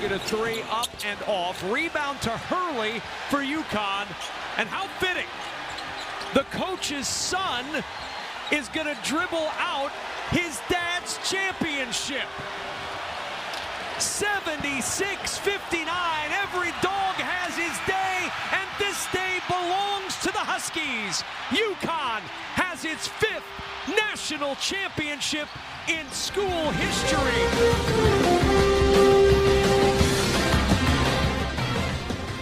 Get a three up and off. Rebound to Hurley for UConn. And how fitting. The coach's son is going to dribble out his dad's championship. 76 59. Every dog has his day, and this day belongs to the Huskies. UConn has its fifth national championship in school history.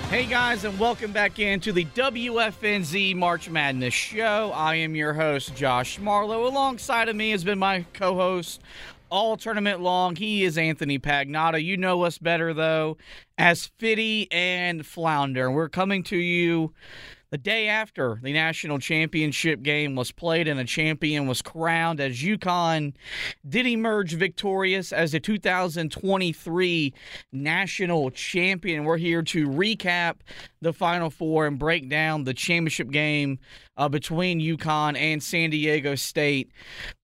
Hey guys, and welcome back into the WFNZ March Madness show. I am your host, Josh Marlowe. Alongside of me has been my co host all tournament long. He is Anthony Pagnotta. You know us better, though, as Fitty and Flounder. We're coming to you the day after the national championship game was played and a champion was crowned as UConn did emerge victorious as the 2023 national champion. We're here to recap the Final Four and break down the championship game uh, between UConn and San Diego State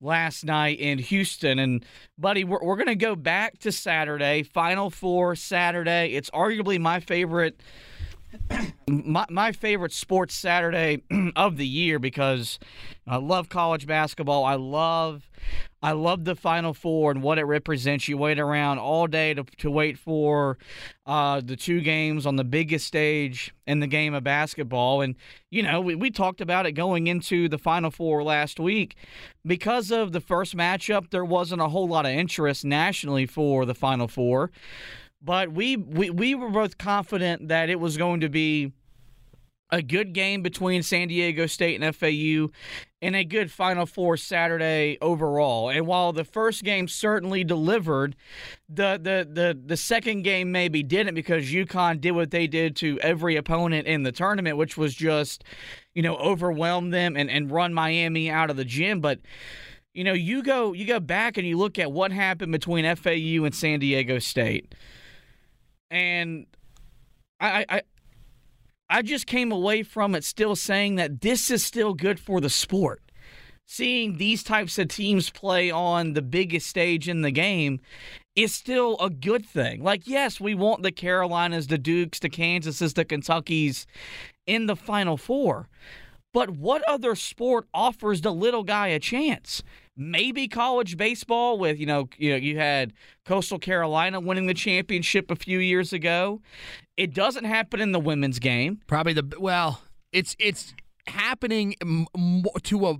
last night in Houston. And, buddy, we're, we're going to go back to Saturday, Final Four Saturday. It's arguably my favorite my, my favorite sports Saturday of the year because I love college basketball. I love I love the Final Four and what it represents. You wait around all day to, to wait for uh, the two games on the biggest stage in the game of basketball. And, you know, we, we talked about it going into the Final Four last week. Because of the first matchup, there wasn't a whole lot of interest nationally for the Final Four but we, we we were both confident that it was going to be a good game between San Diego State and FAU and a good Final Four Saturday overall. And while the first game certainly delivered, the the the, the second game maybe didn't because UConn did what they did to every opponent in the tournament, which was just, you know, overwhelm them and, and run Miami out of the gym. But you know, you go you go back and you look at what happened between FAU and San Diego State and I, I I just came away from it still saying that this is still good for the sport. Seeing these types of teams play on the biggest stage in the game is still a good thing. Like, yes, we want the Carolinas, the Dukes, the Kansases, the Kentuckys in the Final Four. But what other sport offers the little guy a chance? maybe college baseball with you know you know you had Coastal Carolina winning the championship a few years ago. It doesn't happen in the women's game. Probably the well, it's it's happening to a,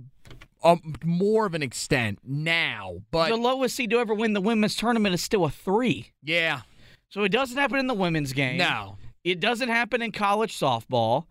a more of an extent now, but the lowest seed to ever win the women's tournament is still a three. Yeah. So it doesn't happen in the women's game. No. It doesn't happen in college softball.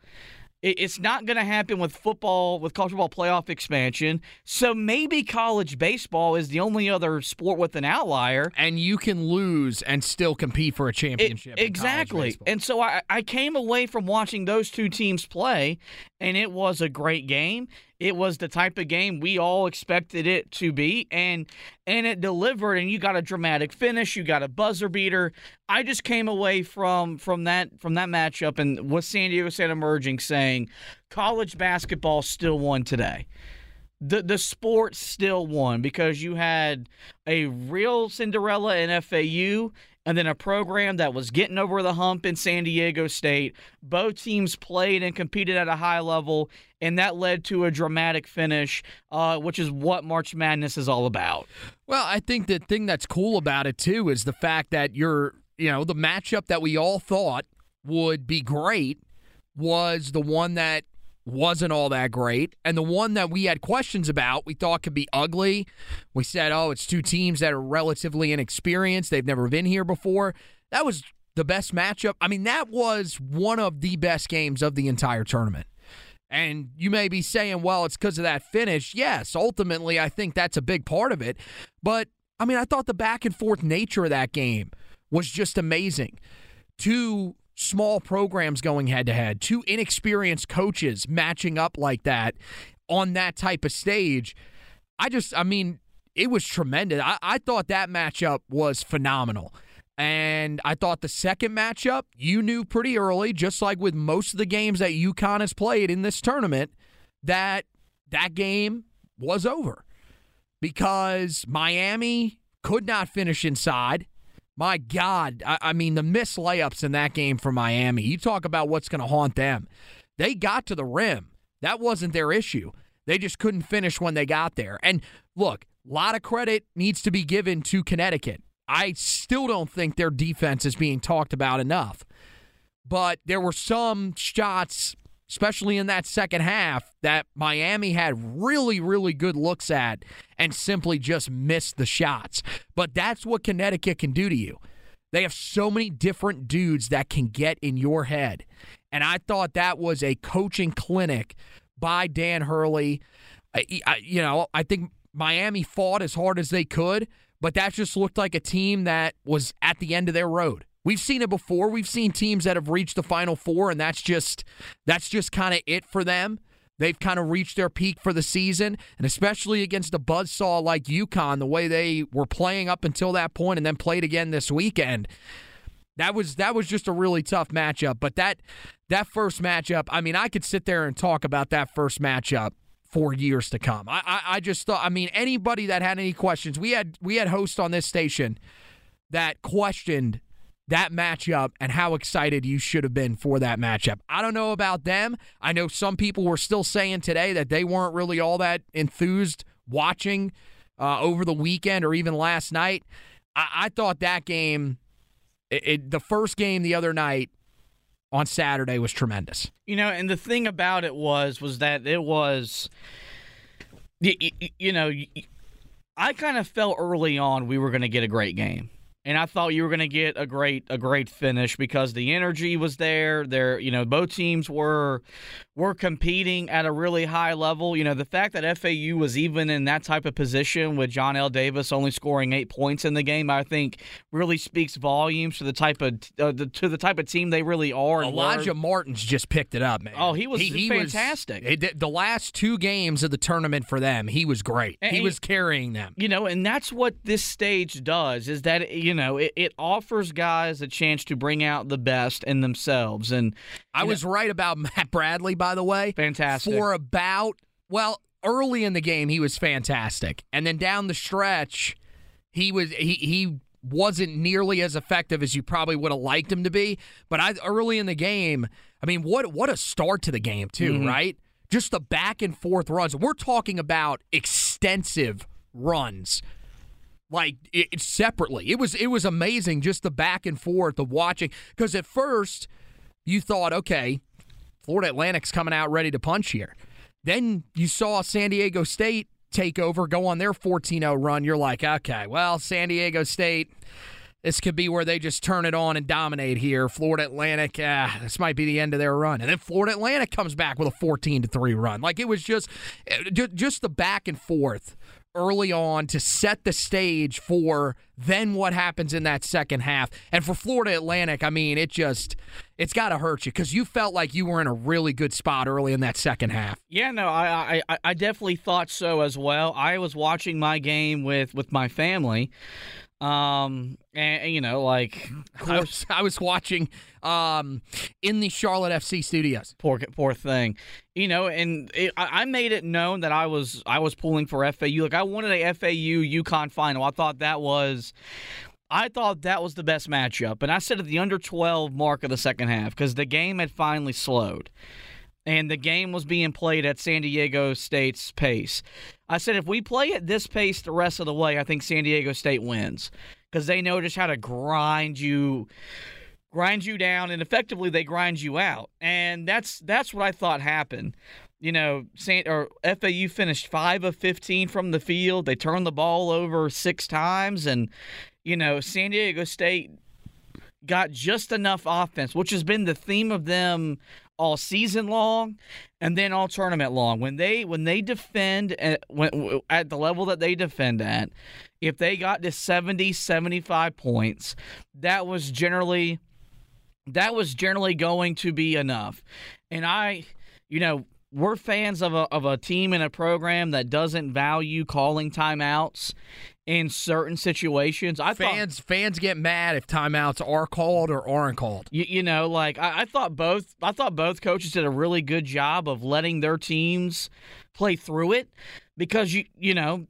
It's not going to happen with football, with college football playoff expansion. So maybe college baseball is the only other sport with an outlier. And you can lose and still compete for a championship. It, exactly. And so I, I came away from watching those two teams play, and it was a great game. It was the type of game we all expected it to be, and and it delivered. And you got a dramatic finish. You got a buzzer beater. I just came away from from that from that matchup and with San Diego State emerging saying college basketball still won today the the sport still won because you had a real Cinderella in FAU and then a program that was getting over the hump in San Diego State. Both teams played and competed at a high level, and that led to a dramatic finish, uh, which is what March Madness is all about. Well, I think the thing that's cool about it too is the fact that you're, you know, the matchup that we all thought would be great was the one that wasn't all that great. And the one that we had questions about, we thought could be ugly. We said, oh, it's two teams that are relatively inexperienced. They've never been here before. That was the best matchup. I mean, that was one of the best games of the entire tournament. And you may be saying, well, it's because of that finish. Yes, ultimately, I think that's a big part of it. But, I mean, I thought the back and forth nature of that game was just amazing. Two small programs going head to head, two inexperienced coaches matching up like that on that type of stage. I just, I mean, it was tremendous. I, I thought that matchup was phenomenal. And I thought the second matchup, you knew pretty early, just like with most of the games that UConn has played in this tournament, that that game was over because Miami could not finish inside. My God, I, I mean, the missed layups in that game for Miami, you talk about what's going to haunt them. They got to the rim. That wasn't their issue. They just couldn't finish when they got there. And look, a lot of credit needs to be given to Connecticut. I still don't think their defense is being talked about enough. But there were some shots, especially in that second half, that Miami had really, really good looks at and simply just missed the shots. But that's what Connecticut can do to you. They have so many different dudes that can get in your head. And I thought that was a coaching clinic by Dan Hurley. I, I, you know, I think Miami fought as hard as they could, but that just looked like a team that was at the end of their road. We've seen it before. We've seen teams that have reached the final four, and that's just that's just kind of it for them. They've kind of reached their peak for the season, and especially against a buzzsaw like UConn, the way they were playing up until that point and then played again this weekend. That was that was just a really tough matchup. But that that first matchup, I mean, I could sit there and talk about that first matchup for years to come. I, I, I just thought I mean anybody that had any questions, we had we had hosts on this station that questioned that matchup and how excited you should have been for that matchup. I don't know about them. I know some people were still saying today that they weren't really all that enthused watching uh, over the weekend or even last night. I, I thought that game, it, it, the first game the other night, on Saturday was tremendous. You know, and the thing about it was was that it was you, you know, I kind of felt early on we were going to get a great game and I thought you were going to get a great a great finish because the energy was there. There, you know, both teams were were competing at a really high level. You know, the fact that FAU was even in that type of position with Johnell Davis only scoring eight points in the game, I think, really speaks volumes to the type of uh, the, to the type of team they really are. Alijah Martin's just picked it up, man. Oh, he was he, he fantastic. Was, the last two games of the tournament for them, he was great. And he was carrying them. You know, and that's what this stage does. Is that you know, it, it offers guys a chance to bring out the best in themselves. And I know, was right about Matt Bradley, by the way. Fantastic. For about, well, early in the game, he was fantastic. And then down the stretch, he was, he, he, wasn't nearly as effective as you probably would have liked him to be, but I early in the game, I mean, what what a start to the game too, mm-hmm. right? Just the back and forth runs. We're talking about extensive runs like it, separately. It was it was amazing just the back and forth, the watching. Because at first you thought, okay, Florida Atlantic's coming out ready to punch here. Then you saw San Diego State take over, go on their 14-0 run. You're like, okay, well, San Diego State. This could be where they just turn it on and dominate here. Florida Atlantic, ah, this might be the end of their run. And then Florida Atlantic comes back with a 14 to 3 run. Like it was just eh, just the back and forth early on to set the stage for then what happens in that second half. And for Florida Atlantic, I mean, it just it's got to hurt you because you felt like you were in a really good spot early in that second half. Yeah, no, I, I I definitely thought so as well. I was watching my game with with my family. Um, and, you know, like I was, I was watching um in the Charlotte FC studios. Poor poor thing, you know. And it, I made it known that I was I was pulling for FAU. Like I wanted a FAU UConn final. I thought that was. I thought that was the best matchup, and I said at the under 12 mark of the second half because the game had finally slowed and the game was being played at San Diego State's pace. I said if we play at this pace the rest of the way, I think San Diego State wins because they know just how to grind you grind you down and effectively they grind you out. And that's that's what I thought happened. You know, San, or FAU finished 5 of 15 from the field. They turned the ball over 6 times and you know, San Diego State got just enough offense, which has been the theme of them all season long and then all tournament long. When they when they defend at, when, at the level that they defend at, if they got to 70, 75 points, that was generally that was generally going to be enough. And I, you know, we're fans of a of a team and a program that doesn't value calling timeouts in certain situations. I fans thought, fans get mad if timeouts are called or aren't called. You, you know, like I, I thought both I thought both coaches did a really good job of letting their teams play through it because you you know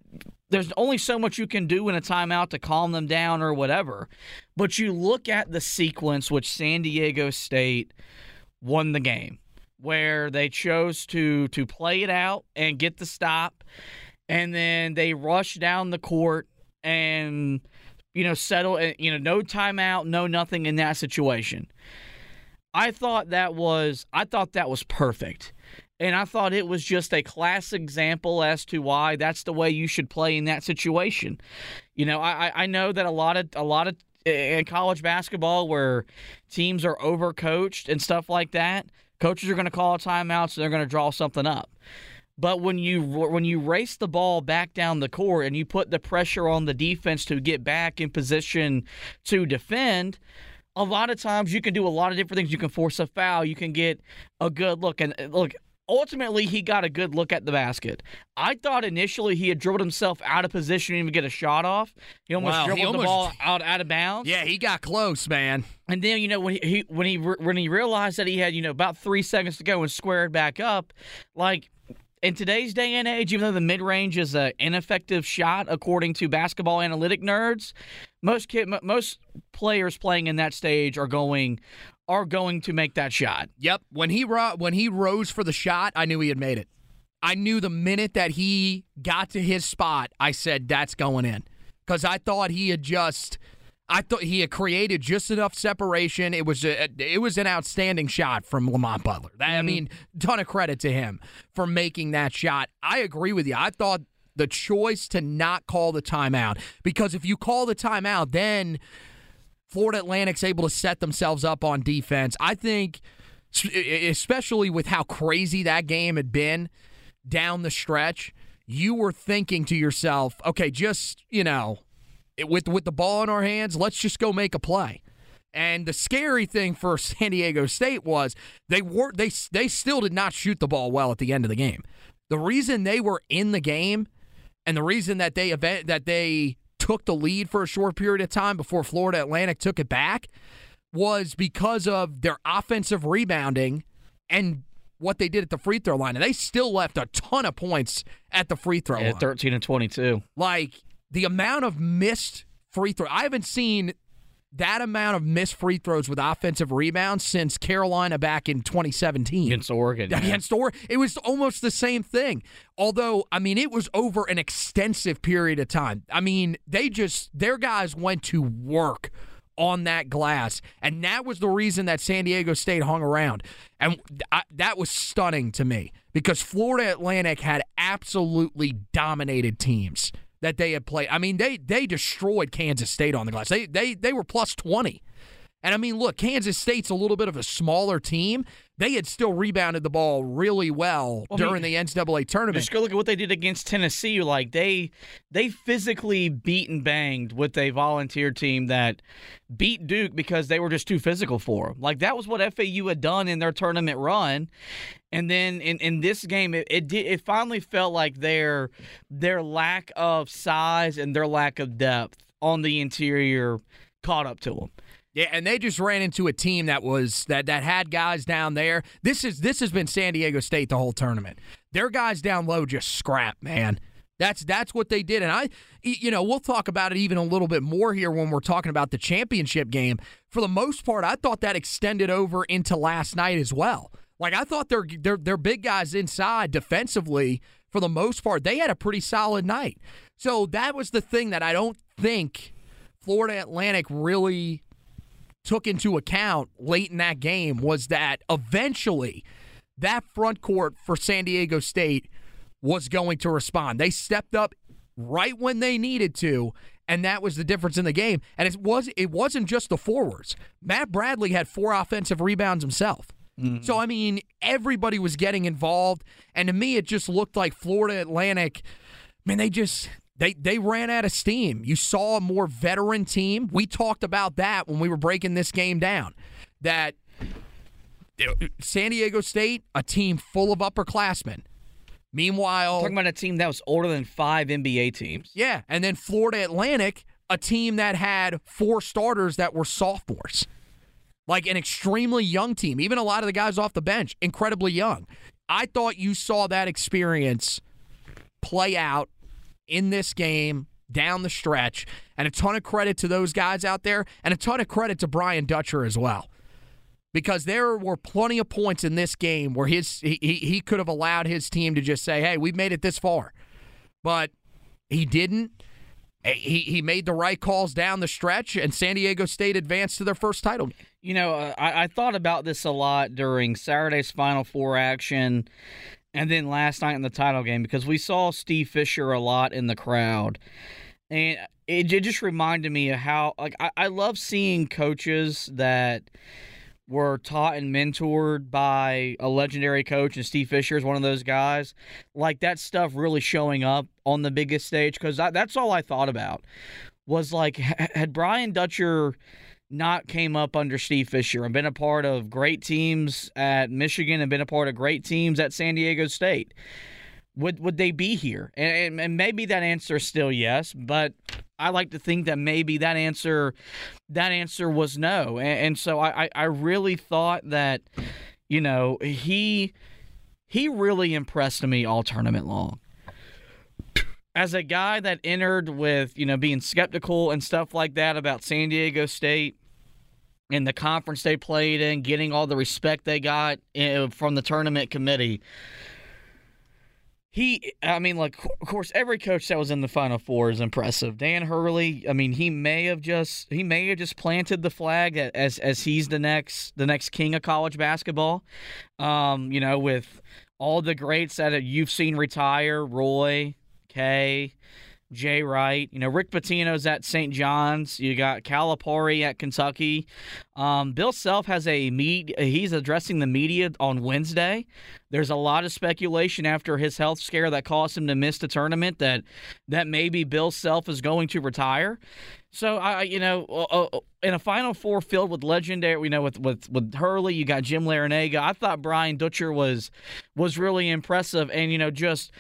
there's only so much you can do in a timeout to calm them down or whatever. But you look at the sequence which San Diego State won the game where they chose to to play it out and get the stop. And then they rush down the court and you know settle you know no timeout no nothing in that situation. I thought that was i thought that was perfect. And i thought it was just a class example as to why that's the way you should play in that situation. You know i i know that a lot of a lot of in college basketball where teams are overcoached and stuff like that coaches are going to call timeouts and they're going to draw something up but when you when you race the ball back down the court and you put the pressure on the defense to get back in position to defend, a lot of times you can do a lot of different things. You can force a foul. You can get a good look. And uh, look, ultimately he got a good look at the basket. I thought initially he had dribbled himself out of position to even get a shot off. He almost Wow, he dribbled the ball out out of bounds. Yeah, he got close, man. And then you know when he, he when he when he realized that he had you know about three seconds to go and squared back up, like in today's day and age, even though the mid range is an ineffective shot according to basketball analytic nerds, most kid, most players playing in that stage are going are going to make that shot. Yep. When he ro- when he rose for the shot, I knew he had made it. I knew the minute that he got to his spot, I said that's going in because I thought he had just. I thought he had created just enough separation. It was a, it was an outstanding shot from Lamont Butler. That, I mm-hmm. mean, ton of credit to him for making that shot. I agree with you. I thought the choice to not call the timeout because if you call the timeout, then Florida Atlantic's able to set themselves up on defense. I think, especially with how crazy that game had been down the stretch, you were thinking to yourself, okay, just, you know, with with the ball in our hands, let's just go make a play. And the scary thing for San Diego State was they were they they still did not shoot the ball well at the end of the game. The reason they were in the game and the reason that they event that they took the lead for a short period of time before Florida Atlantic took it back was because of their offensive rebounding and what they did at the free throw line. And they still left a ton of points at the free throw Yeah, line. thirteen and twenty two. Like the amount of missed free throw, I haven't seen that amount of missed free throws with offensive rebounds since Carolina back in 2017 against Oregon. yeah. against Oregon. It was almost the same thing. Although, I mean, it was over an extensive period of time. I mean, they just, their guys went to work on that glass. And that was the reason that San Diego State hung around. And I, that was stunning to me because Florida Atlantic had absolutely dominated teams that they had played. I mean, they they destroyed Kansas State on the glass. They they they were plus 20. And I mean, look, Kansas State's a little bit of a smaller team. They had still rebounded the ball really well Well, I during mean, the NCAA tournament. Just go look at what they did against Tennessee. Like they they physically beat and banged with a volunteer team that beat Duke because they were just too physical for them. Like that was what FAU had done in their tournament run. And then in, in this game, it, it did it finally felt like their their lack of size and their lack of depth on the interior caught up to them. Yeah, and they just ran into a team that was that that had guys down there. This is this has been San Diego State the whole tournament. Their guys down low just scrap, man. That's that's what they did, and I, you know, we'll talk about it even a little bit more here when we're talking about the championship game. For the most part, I thought that extended over into last night as well. Like I thought their their their big guys inside defensively, for the most part, they had a pretty solid night. So that was the thing that I don't think Florida Atlantic really took into account late in that game was that eventually that front court for San Diego State was going to respond. They stepped up right when they needed to, and that was the difference in the game. And it was it wasn't just the forwards. Matt Bradley had four offensive rebounds himself. Mm-hmm. So, I mean, everybody was getting involved. And to me, it just looked like Florida Atlantic, man, they just. They, they ran out of steam. You saw a more veteran team. We talked about that when we were breaking this game down. That uh, San Diego State, a team full of upperclassmen. Meanwhile, Talking about a team that was older than five NBA teams. yeah, and then Florida Atlantic, a team that had four starters that were sophomores. Like an extremely young team. Even a lot of the guys off the bench, incredibly young. I thought you saw that experience play out in this game down the stretch. And a ton of credit to those guys out there, and a ton of credit to Brian Dutcher as well. Because there were plenty of points in this game where his he, he, could have allowed his team to just say, hey, we've made it this far. But he didn't. He, he made the right calls down the stretch, and San Diego State advanced to their first title. You know, uh, I, I thought about this a lot during Saturday's Final Four action and then last night in the title game because we saw Steve Fisher a lot in the crowd. And it, it just reminded me of how, like, I, I love seeing coaches that were taught and mentored by a legendary coach, and Steve Fisher is one of those guys. Like, that stuff really showing up on the biggest stage because that's all I thought about was like, had Brian Dutcher not came up under Steve Fisher and been a part of great teams at Michigan and been a part of great teams at San Diego State, would would they be here? And, and, maybe that answer is still yes, but I like to think that maybe that answer that answer was no. And, and so I, I I really thought that you know he he really impressed me all tournament long as a guy that entered with you know being skeptical and stuff like that about San Diego State and the conference they played in, getting all the respect they got uh, from the tournament committee. He, I mean, like, of course, every coach that was in the Final Four is impressive. Dan Hurley, I mean, he may have just he may have just planted the flag as as he's the next the next king of college basketball. Um, you know, with all the greats that you've seen retire, Roy, Kay, Jay Wright. You know, Rick Pitino's at St. John's. You got Calipari at Kentucky. Um, Bill Self has a meet. He's addressing the media on Wednesday. There's a lot of speculation after his health scare that caused him to miss the tournament that that maybe Bill Self is going to retire. So I, you know, uh, uh, in a Final Four filled with legendary, you know, with with with Hurley, you got Jim Larrañaga. I thought Brian Dutcher was was really impressive, and you know, just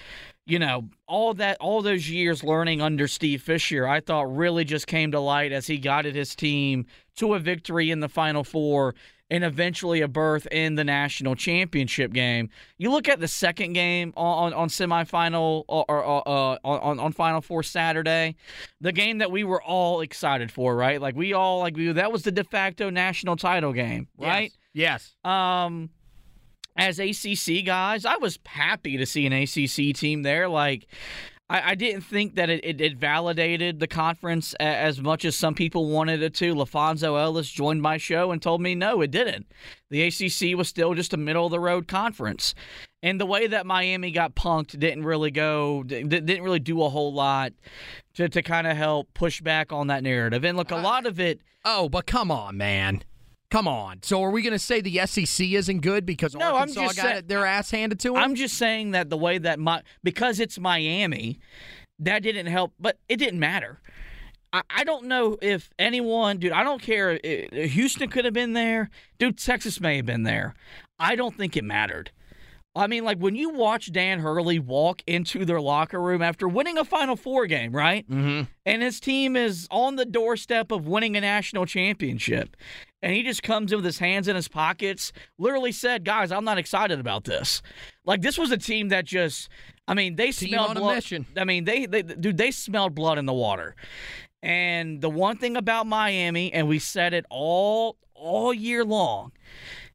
you know, all that all those years learning under Steve Fisher, I thought really just came to light as he guided his team to a victory in the Final Four and eventually a berth in the national championship game. You look at the second game on on, semifinal or, or uh, on on Final Four Saturday, the game that we were all excited for, right? Like we all like we that was the de facto national title game, right? Yes. yes. Um as ACC guys, I was happy to see an ACC team there. Like, I, I didn't think that it, it, it, validated the conference as much as some people wanted it to. LaPhonso Ellis joined my show and told me no, it didn't. The ACC was still just a middle of the road conference. And the way that Miami got punked didn't really go, didn't really do a whole lot to, to kind of help push back on that narrative. And look, a uh, lot of it. Oh, but come on, man. Come on. So are we going to say the SEC isn't good because no, Arkansas I'm just got say- their ass handed to them? I'm just saying that the way that my because it's Miami, that didn't help, but it didn't matter. I, I don't know if anyone, dude. I don't care. Houston could have been there, dude. Texas may have been there. I don't think it mattered. I mean, like when you watch Dan Hurley walk into their locker room after winning a Final Four game, right? Mm-hmm. And his team is on the doorstep of winning a national championship. And he just comes in with his hands in his pockets, literally said, Guys, I'm not excited about this. Like, this was a team that just, I mean, they team smelled blood. I mean, they, they, dude, they smelled blood in the water. And the one thing about Miami, and we said it all all year long,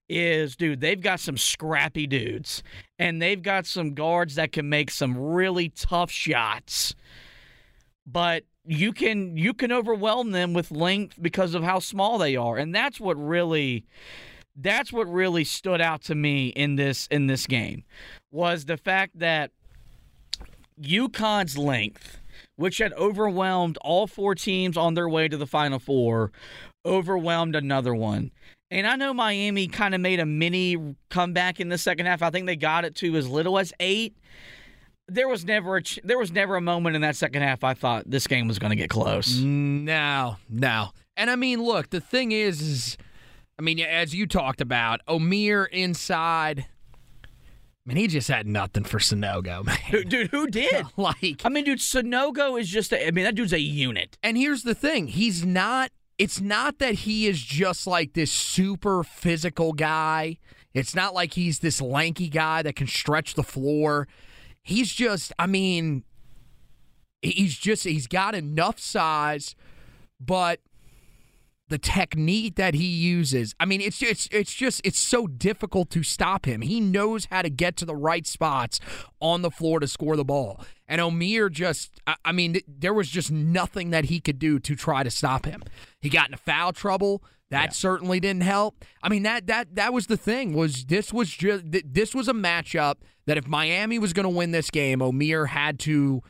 is dude, they've got some scrappy dudes and they've got some guards that can make some really tough shots. But you can you can overwhelm them with length because of how small they are. And that's what really that's what really stood out to me in this in this game was the fact that UConn's length, which had overwhelmed all four teams on their way to the final four, overwhelmed another one And I know Miami kind of made a mini comeback in the second half. I think they got it to as little as eight. There was never a ch- there was never a moment in that second half I thought this game was going to get close. No, no. And I mean, look, the thing is, is I mean, as you talked about, Omier inside. I mean, he just had nothing for Sanogo, man. Dude, dude, who did? like, I mean, dude, Sanogo is just a, I mean, that dude's a unit. and here's the thing: he's not. It's not that he is just like this super physical guy. It's not like he's this lanky guy that can stretch the floor. He's just. I mean, he's just. He's got enough size, but the technique that he uses i mean it's it's it's just it's so difficult to stop him he knows how to get to the right spots on the floor to score the ball and omier just i, mean there was just nothing that he could do to try to stop him he got into foul trouble that certainly didn't help i mean that that that was the thing was this was just this was a matchup that if miami was going to win this game omier had to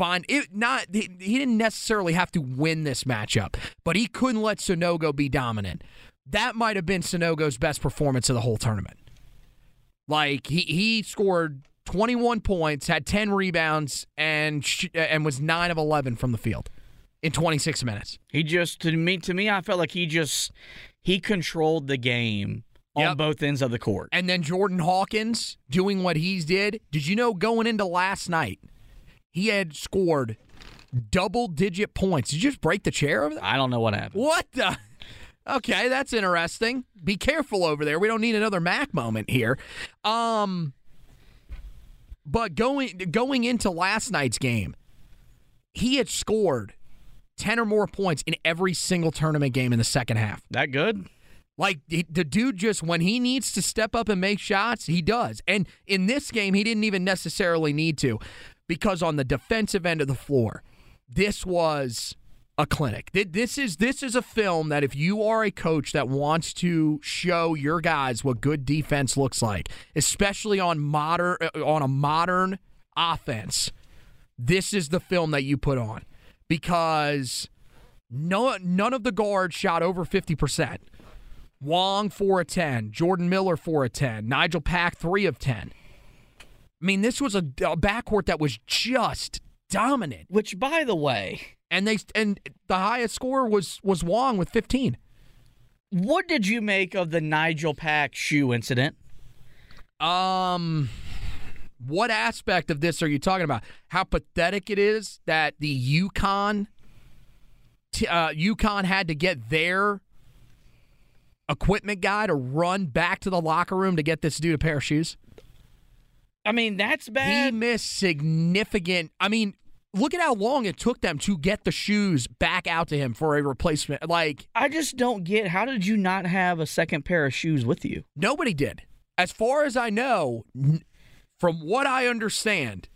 find it not he, didn't necessarily have to win this matchup, but he couldn't let Sanogo be dominant. That might have been Sanogo's best performance of the whole tournament. Like he he scored 21 points, had 10 rebounds and sh- and was 9 of 11 from the field in 26 minutes. He just to me to me I felt like he just he controlled the game on Yep. both ends of the court. And then Jordan Hawkins doing what he's did. Did you know going into last night, he had scored double digit points. Did you just break the chair over there? I don't know what happened. What the? Okay, that's interesting. Be careful over there. We don't need another Mac moment here. Um, but going going into last night's game, he had scored ten or more points in every single tournament game in the second half. That good? Like the dude just when he needs to step up and make shots, he does. And in this game, he didn't even necessarily need to because on the defensive end of the floor, this was a clinic. This is this is a film that if you are a coach that wants to show your guys what good defense looks like, especially on modern uh, on a modern offense, this is the film that you put on because no none of the guards shot over 50%. Wong 4 of 10, Jordan Miller 4 of 10, Nigel Pack 3 of 10. I mean, this was a, a backcourt that was just dominant. Which by the way, And they and the highest score was was Wong with 15. what did you make of the Nigel Pack shoe incident? Um what aspect of this are you talking about? How pathetic it is that the UConn t- uh UConn had to get their equipment guy to run back to the locker room to get this dude a pair of shoes? I mean, that's bad. He missed significant. I mean, look at how long it took them to get the shoes back out to him for a replacement. Like I just don't get how did you not have a second pair of shoes with you? nobody did. As far as I know, n- from what I understand,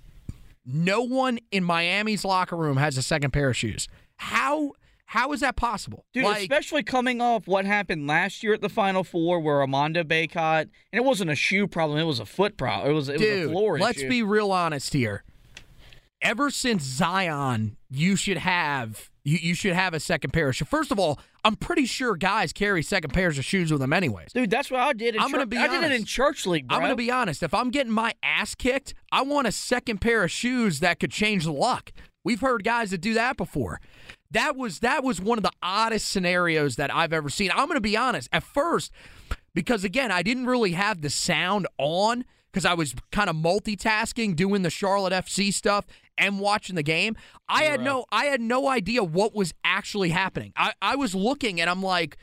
no one in Miami's locker room has a second pair of shoes. How how is that possible? Dude, like, especially coming off what happened last year at the Final Four, where Armando Bacot, and it wasn't a shoe problem; it was a foot problem. It was it was dude, a floor let's issue. be real honest here. Ever since Zion, you should have you, you should have a second pair of shoes. First of all, I'm pretty sure guys carry second pairs of shoes with them anyways. Dude, that's what I did. In I'm gonna church- be I did it in church league, bro. I'm going to be honest. If I'm getting my ass kicked, I want a second pair of shoes that could change the luck. We've heard guys that do that before. That was that was one of the oddest scenarios that I've ever seen. I'm going to be honest. At first, because again, I didn't really have the sound on because I was kind of multitasking, doing the Charlotte FC stuff and watching the game. I had no I had no idea what was actually happening. I, I was looking and I'm like,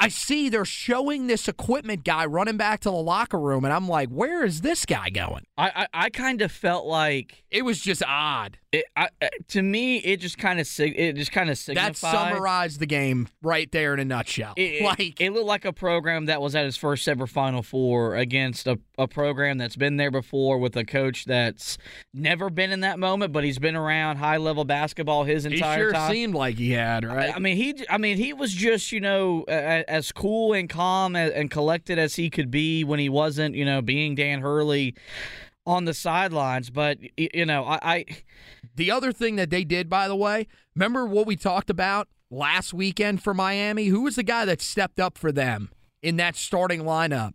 I see they're showing this equipment guy running back to the locker room, and I'm like, where is this guy going? I I, I kind of felt like It was just odd. it. I, uh, to me, it just kind of it just kind of signified. That summarized the game right there in a nutshell. It, like it, it looked like a program that was at its first ever Final Four against a, a program that's been there before with a coach that's never been in that moment, but he's been around high level basketball his he entire sure time. seemed like he had, right? I mean, he. I mean, he was just you know a- as cool and calm and, and collected as he could be when he wasn't you know being Dan Hurley on the sidelines. But you know, I, I The other thing that they did, by the way, remember what we talked about last weekend for Miami? Who was the guy that stepped up for them in that starting lineup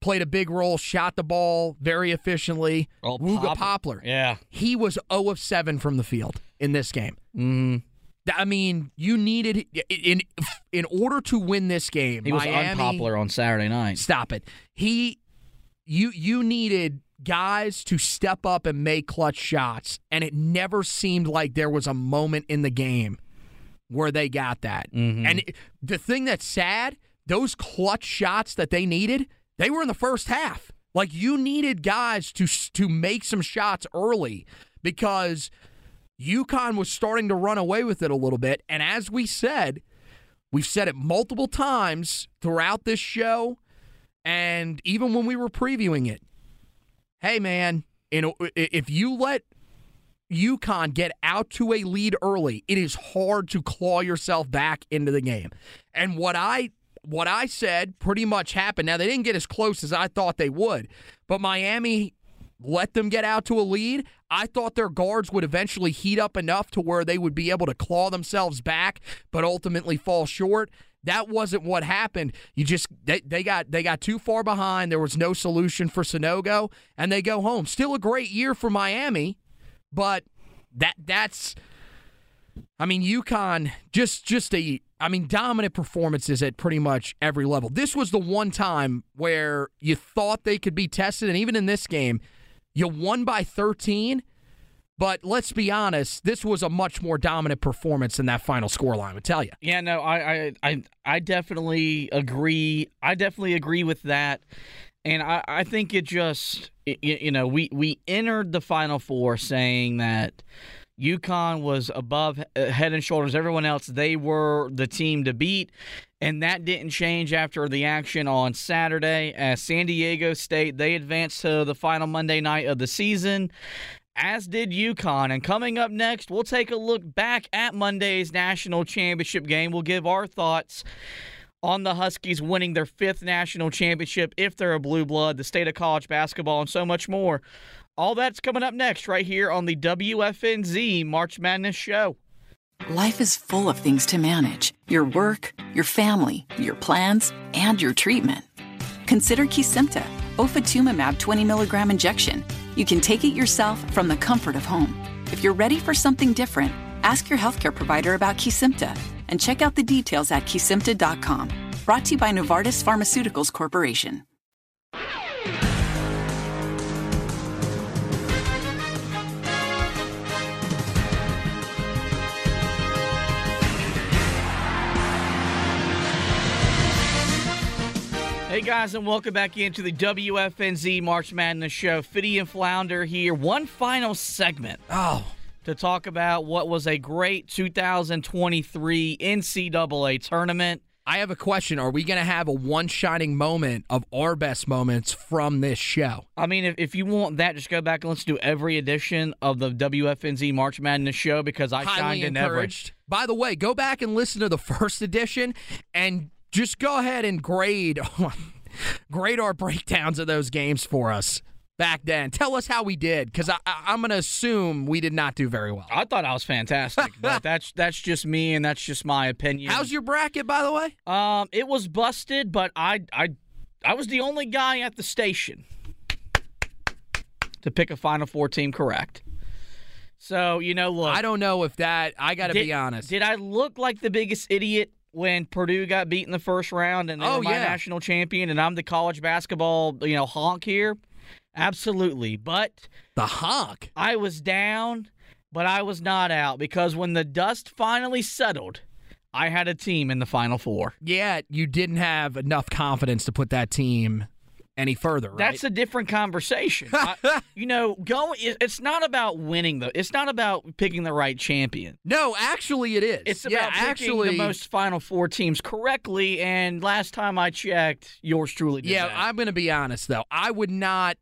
played a big role, shot the ball very efficiently. Oh, Wooga Pop- Poplar. Yeah. He was 0 of 7 from the field in this game. Mm. I mean, you needed in in order to win this game. He was Miami, unpopular on Saturday night. Stop it. He you you needed guys to step up and make clutch shots and it never seemed like there was a moment in the game where they got that. Mm-hmm. And it- the thing that's sad, those clutch shots that they needed, they were in the first half. Like you needed guys to to make some shots early because UConn was starting to run away with it a little bit. And as we said, we've said it multiple times throughout this show, and even when we were previewing it. Hey, man, in, if you let UConn get out to a lead early, it is hard to claw yourself back into the game. And what I what I said pretty much happened. Now they didn't get as close as I thought they would, but Miami let them get out to a lead. I thought their guards would eventually heat up enough to where they would be able to claw themselves back, but ultimately fall short. That wasn't what happened. You just they, they got they got too far behind. There was no solution for Sanogo, and they go home. Still a great year for Miami, but that that's I mean, UConn just just a I mean dominant performances at pretty much every level. This was the one time where you thought they could be tested, and even in this game, you won by 13. But let's be honest, this was a much more dominant performance than that final scoreline would tell you. Yeah, no, I, I, I, I definitely agree. I definitely agree with that, and I, I think it just, you, you know, we we entered the Final Four saying that UConn was above uh, head and shoulders everyone else. They were the team to beat, and that didn't change after the action on Saturday. As San Diego State, they advanced to the final Monday night of the season as did UConn. And coming up next, we'll take a look back at Monday's national championship game. We'll give our thoughts on the Huskies winning their fifth national championship if they're a blue blood, the state of college basketball, and so much more. All that's coming up next right here on the WFNZ March Madness Show. Life is full of things to manage your work, your family, your plans, and your treatment. Consider Kesimpta, ofatumumab 20 milligram injection. You can take it yourself from the comfort of home. If you're ready for something different, ask your healthcare provider about Kesimpta and check out the details at kesimpta.com. Brought to you by Novartis Pharmaceuticals Corporation. Hey guys, and welcome back into the WFNZ March Madness Show. Fitty and Flounder here. One final segment. Oh, to talk about what was a great 2023 NCAA tournament. I have a question. Are we going to have a one shining moment of our best moments from this show? I mean, if, if you want that, just go back and listen to every edition of the WFNZ March Madness show because I Highly shined in every. By the way, go back and listen to the first edition and just go ahead and grade grade our breakdowns of those games for us back then. Tell us how we did, because I, I, I'm going to assume we did not do very well. I thought I was fantastic, but that's that's just me and that's just my opinion. How's your bracket, by the way? Um, it was busted, but I I I was the only guy at the station to pick a Final Four team correct. So you know, look, I don't know if that. I got to be honest. Did I look like the biggest idiot when Purdue got beat in the first round and they Oh, were my yeah. national champion and I'm the college basketball you know honk here? Absolutely, but the honk. I was down, but I was not out because when the dust finally settled, I had a team in the Final Four. Yeah, you didn't have enough confidence to put that team any further, right? That's a different conversation. I, you know, go. It's not about winning though. It's not about picking the right champion. no, actually, it is. It's yeah, about picking actually, the most Final Four teams correctly. And last time I checked, yours truly did Yeah, that. I'm going to be honest though. I would not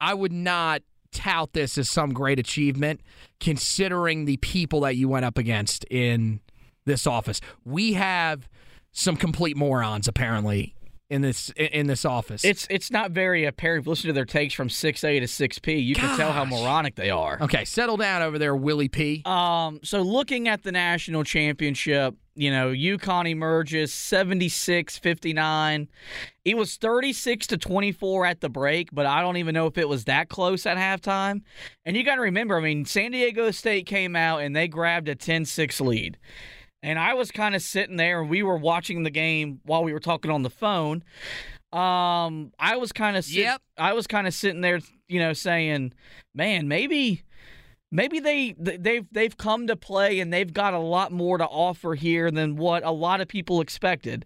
I would not tout this as some great achievement considering the people that you went up against in this office. We have some complete morons apparently in this in this office. It's it's not very apparent. If you listen to their takes from six A to six P, you can tell how moronic they are. okay, settle down over there, Willie P. Um, so looking at the national championship, You know, UConn emerges 76 59. It was 36 to 24 at the break, but I don't even know if it was that close at halftime. And you got to remember, I mean, San Diego State came out and they grabbed a 10 6 lead. And I was kind of sitting there and we were watching the game while we were talking on the phone. Um, I was kind of sit- Yep. I was kind of sitting there, you know, saying, "Man, maybe maybe they they've they've come to play and they've got a lot more to offer here than what a lot of people expected."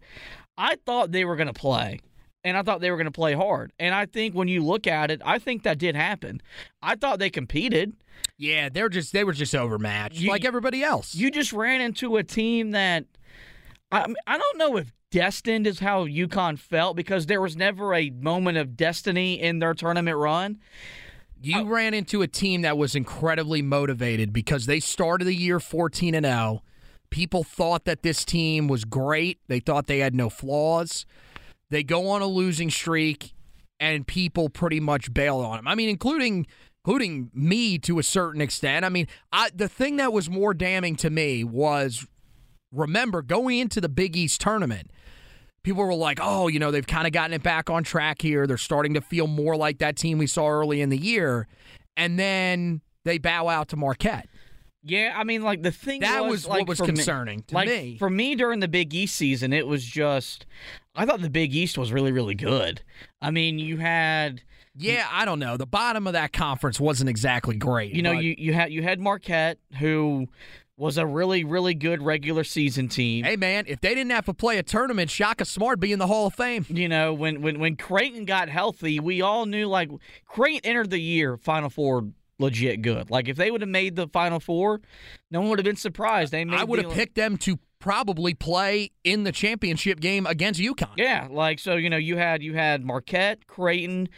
I thought they were going to play. And I thought they were going to play hard. And I think when you look at it, I think that did happen. I thought they competed. Yeah, they're just they were just overmatched You- like everybody else. You just ran into a team that I I don't know if destined is how UConn felt because there was never a moment of destiny in their tournament run. You uh, ran into a team that was incredibly motivated because they started the year 14 and 0. People thought that this team was great. They thought they had no flaws. They go on a losing streak and people pretty much bail on them. I mean including including me to a certain extent. I mean, I the thing that was more damning to me was remember going into the Big East tournament people were like, oh, you know, they've kind of gotten it back on track here. They're starting to feel more like that team we saw early in the year. And then they bow out to Marquette. Yeah, I mean, like the thing That was, was like, what was for me- concerning to like, me. For me, during the Big East season, it was just I thought the Big East was really, really good. I mean, you had Yeah, I don't know. The bottom of that conference wasn't exactly great. you know but- you you had you had Marquette who was a really, really good regular season team. Hey man, if they didn't have to play a tournament, Shaka Smart be in the Hall of Fame. You know, when when when Creighton got healthy, we all knew like Creighton entered the year Final Four legit good. Like if they would have made the Final Four, no one would have been surprised. They made I would have picked them to probably play in the championship game against UConn. Yeah, like so, you know, you had you had Marquette, Creighton,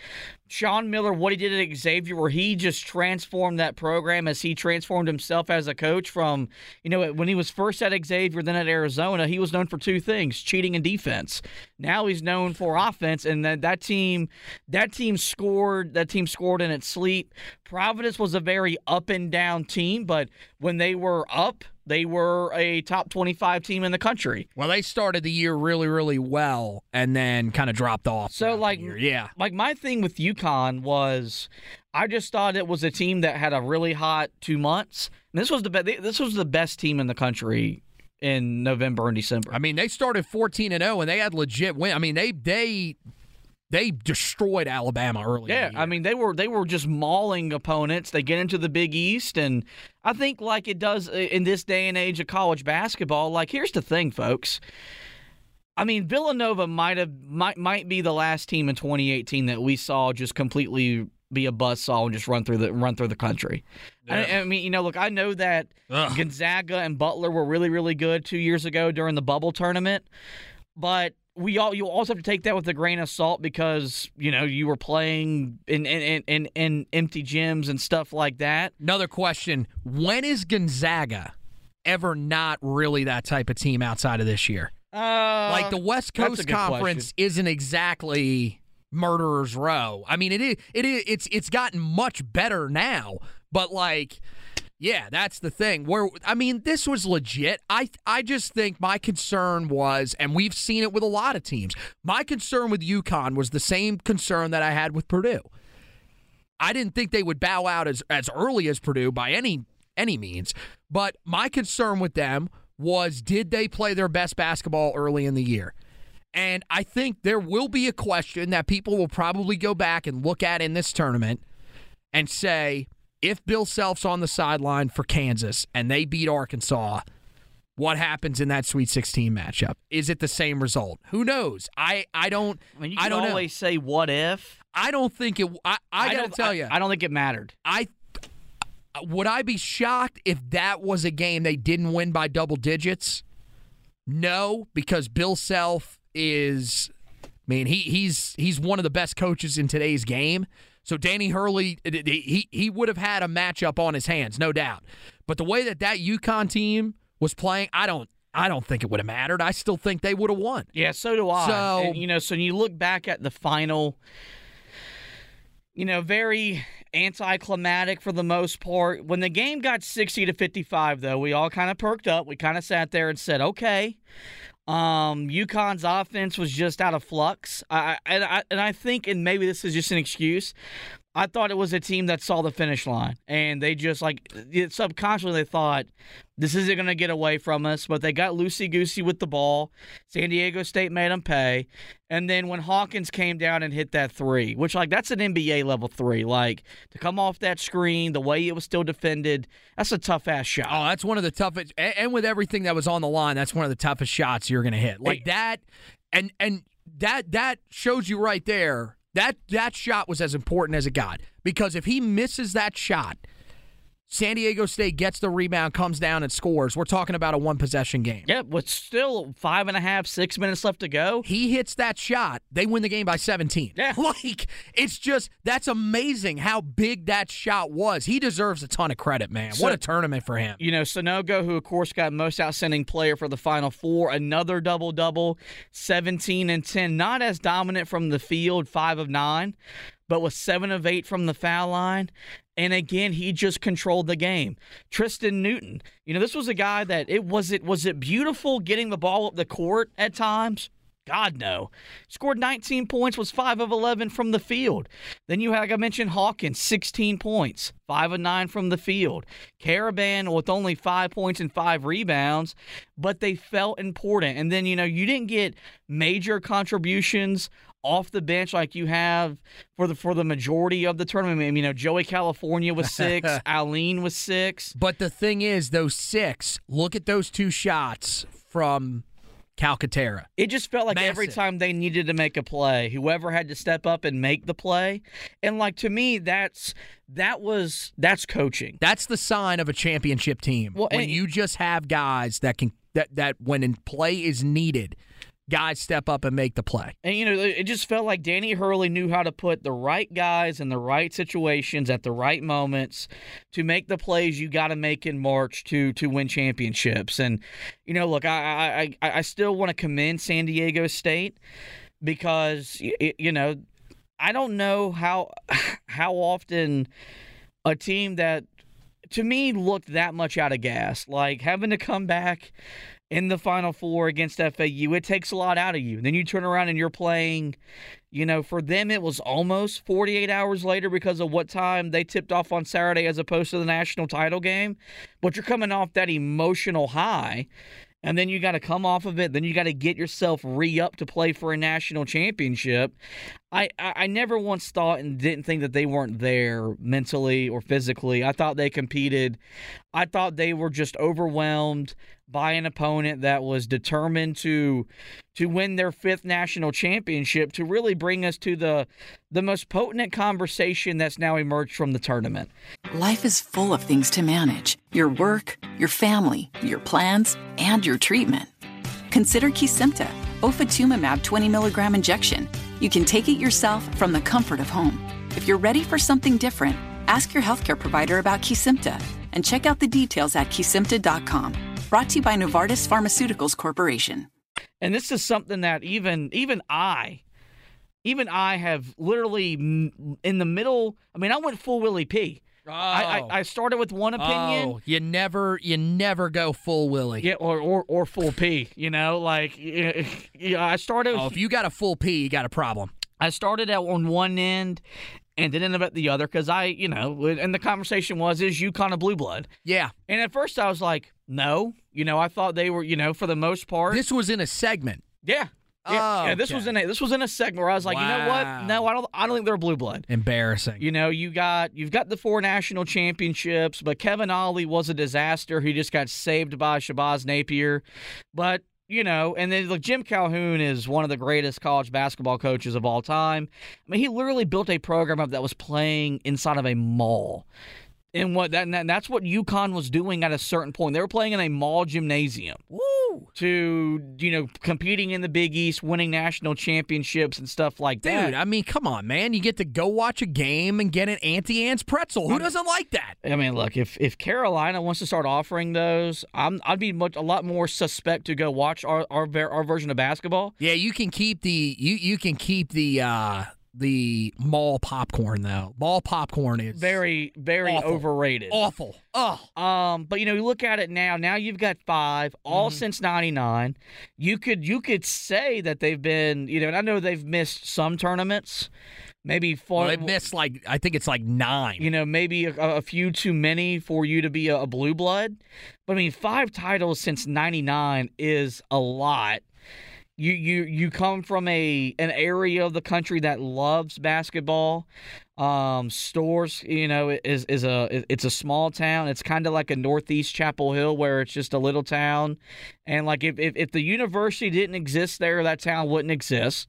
Sean Miller, what he did at Xavier, where he just transformed that program as he transformed himself as a coach from, you know, when he was first at Xavier, then at Arizona, he was known for two things: cheating and defense. Now he's known for offense, and that that team, that team scored. That team scored in its sleep. Providence was a very up and down team, but when they were up. They were a top 25 team in the country. Well, they started the year really, really well and then kind of dropped off. So like yeah. like my thing with UConn was I just thought it was a team that had a really hot 2 months. And this was the be- this was the best team in the country in November and December. I mean, they started 14 and 0 and they had legit win. I mean, they they they destroyed Alabama early. yeah. I mean they were they were just mauling opponents. They get into the Big East and I think like it does uh, in this day and age of college basketball, like here's the thing folks. I mean, Villanova might have might might be the last team in 2018 that we saw just completely be a buzzsaw and just run through the run through the country. I, I mean, you know, look, I know that Ugh. Gonzaga and Butler were really really good two years ago during the bubble tournament, but we all you also have to take that with a grain of salt because you know you were playing in in, in, in, empty gyms and stuff like that. Another question: When is Gonzaga ever not really that type of team outside of this year? Uh, like the West Coast Conference question. isn't exactly murderers row. I mean, it is. It is. It's it's gotten much better now, but like. Yeah, that's the thing. Where I mean, this was legit. I I just think my concern was, and we've seen it with a lot of teams. My concern with UConn was the same concern that I had with Purdue. I didn't think they would bow out as as early as Purdue by any any means, but my concern with them was did they play their best basketball early in the year? And I think there will be a question that people will probably go back and look at in this tournament and say, if Bill Self's on the sideline for Kansas and they beat Arkansas, what happens in that Sweet 16 matchup? Is it the same result? Who knows? I I don't I mean, you I don't know. always say what if. I don't think it. I, I, gotta don't- tell I- you, I don't think it mattered. I would I be shocked if that was a game they didn't win by double digits? No, because Bill Self is I mean, he he's he's one of the best coaches in today's game. So Danny Hurley he he would have had a matchup on his hands, no doubt. But the way that that UConn team was playing, I don't I don't think it would have mattered. I still think they would have won. Yeah, so do I. So- And, you know, so when you look back at the final, you know, very anticlimactic for the most part. When the game got 60 to 55, though, we all kind of perked up. We kind of sat there and said, okay. Um, UConn's offense was just out of flux. I, and I and I think, and maybe this is just an excuse. I thought it was a team that saw the finish line, and they just like subconsciously they thought this isn't going to get away from us. But they got loosey goosey with the ball. San Diego State made them pay, and then when Hawkins came down and hit that three, which like that's an NBA level three, like to come off that screen, the way it was still defended, that's a tough ass shot. Oh, that's one of the toughest, and, and with everything that was on the line, that's one of the toughest shots you're going to hit. Like that, and and that that shows you right there that that shot was as important as it got. Because if he misses that shot, San Diego State gets the rebound, comes down and scores. We're talking about a one possession game. Yep, with still five and a half, six minutes left to go. He hits that shot, they win the game by 17. Yeah. Like, it's just, that's amazing how big that shot was. He deserves a ton of credit, man. So- what a tournament for him. You know, Sanogo, who of course got most outstanding player for the Final Four, another double double, 17 and 10. Not as dominant from the field, five of nine, but with seven of eight from the foul line. And again, he just controlled the game. Tristan Newton, you know, this was a guy that it was it was it beautiful getting the ball up the court at times. God no. Scored 19 points, was 5 of 11 from the field. Then you had, like I mentioned, Hawkins, 16 points, 5 of 9 from the field. Karaban with only 5 points and 5 rebounds, but they felt important. And then, you know, you didn't get major contributions off the bench like you have for the for the majority of the tournament. I mean, you know, Joey Calcaterra was 6, Aline was 6. But the thing is, those six, look at those two shots from Calcaterra. It just felt like every time they needed to make a play, whoever had to step up and make the play. And like to me, that's that was that's coaching. That's the sign of a championship team. Well, when and- you just have guys that can that that when in play is needed, guys step up and make the play. And you know, it just felt like Danny Hurley knew how to put the right guys in the right situations at the right moments to make the plays you got to make in March to to win championships. And you know, look, I I I, still want to commend San Diego State because you know, I don't know how how often a team that to me looked that much out of gas, like having to come back in the final four against FAU, it takes a lot out of you. Then you turn around and you're playing, you know, for them it was almost 48 hours later because of what time they tipped off on Saturday as opposed to the national title game. But you're coming off that emotional high. And then you got to come off of it. Then you got to get yourself re up to play for a national championship. I, I, I never once thought and didn't think that they weren't there mentally or physically. I thought they competed. I thought they were just overwhelmed by an opponent that was determined to to win their fifth national championship to really bring us to the the most potent conversation that's now emerged from the tournament. Life is full of things to manage your work, your family, your plans, and your treatment. Consider Kesimpta, ofatumumab 20 milligram injection. You can take it yourself from the comfort of home. If you're ready for something different, ask your healthcare provider about Kesimpta and check out the details at kesimpta.com. Brought to you by Novartis Pharmaceuticals Corporation. And this is something that even even I even I have literally in the middle. I mean, I went full Willie P. I, I, oh. I started with one opinion. Oh, you never you never go full Willie. Yeah, or, or or full P. You know, like yeah, I started. Oh, if you got a full P, you got a problem. I started out on one end and up at the other because I, you know, and the conversation was, is UConn a blue blood? Yeah. And at first I was like, no. You know, I thought they were, you know, for the most part. This was in a segment. yeah. Yeah, Oh, yeah, this was in a this was in a segment where I was like, you know what? No, I don't. I don't think they're blue blood. Embarrassing. You know, you got you've got the four national championships, but Kevin Ollie was a disaster. He just got saved by Shabazz Napier. But you know, and then look, Jim Calhoun is one of the greatest college basketball coaches of all time. I mean, he literally built a program up that was playing inside of a mall. And what that and that's what UConn was doing at a certain point. They were playing in a mall gymnasium. Woo! To you know, competing in the Big East, winning national championships and stuff like that. Dude, I mean, come on, man. You get to go watch a game and get an Auntie Anne's pretzel. Who doesn't like that? I mean, look, if if Carolina wants to start offering those, I'm I'd be much a lot more suspect to go watch our our our version of basketball. Yeah, you can keep the you you can keep the uh the mall popcorn though. Mall popcorn is Very, very Awful. overrated. awful. Oh, Um, but you know, you look at it now. Now you've got five, all Mm-hmm. since '99. You could you could say that they've been, you know, and I know they've missed some tournaments, maybe four. well, they missed like I think it's like nine. you know, maybe a, a few too many for you to be a, a blue blood. But I mean, five titles since '99 is a lot. You you you come from a an area of the country that loves basketball. Um, stores, you know, is is a it's a small town. It's kind of like a northeast Chapel Hill where it's just a little town, and like if if, if the university didn't exist there, that town wouldn't exist.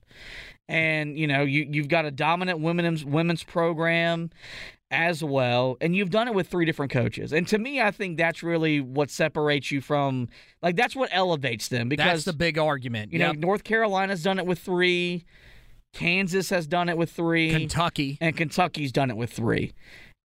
And you know, you you've got a dominant women's women's program as well, and you've done it with three different coaches. And to me, I think that's really what separates you from like that's what elevates them because That's the big argument. you know North Carolina's done it with three, Kansas has done it with three, Kentucky. and Kentucky's done it with three.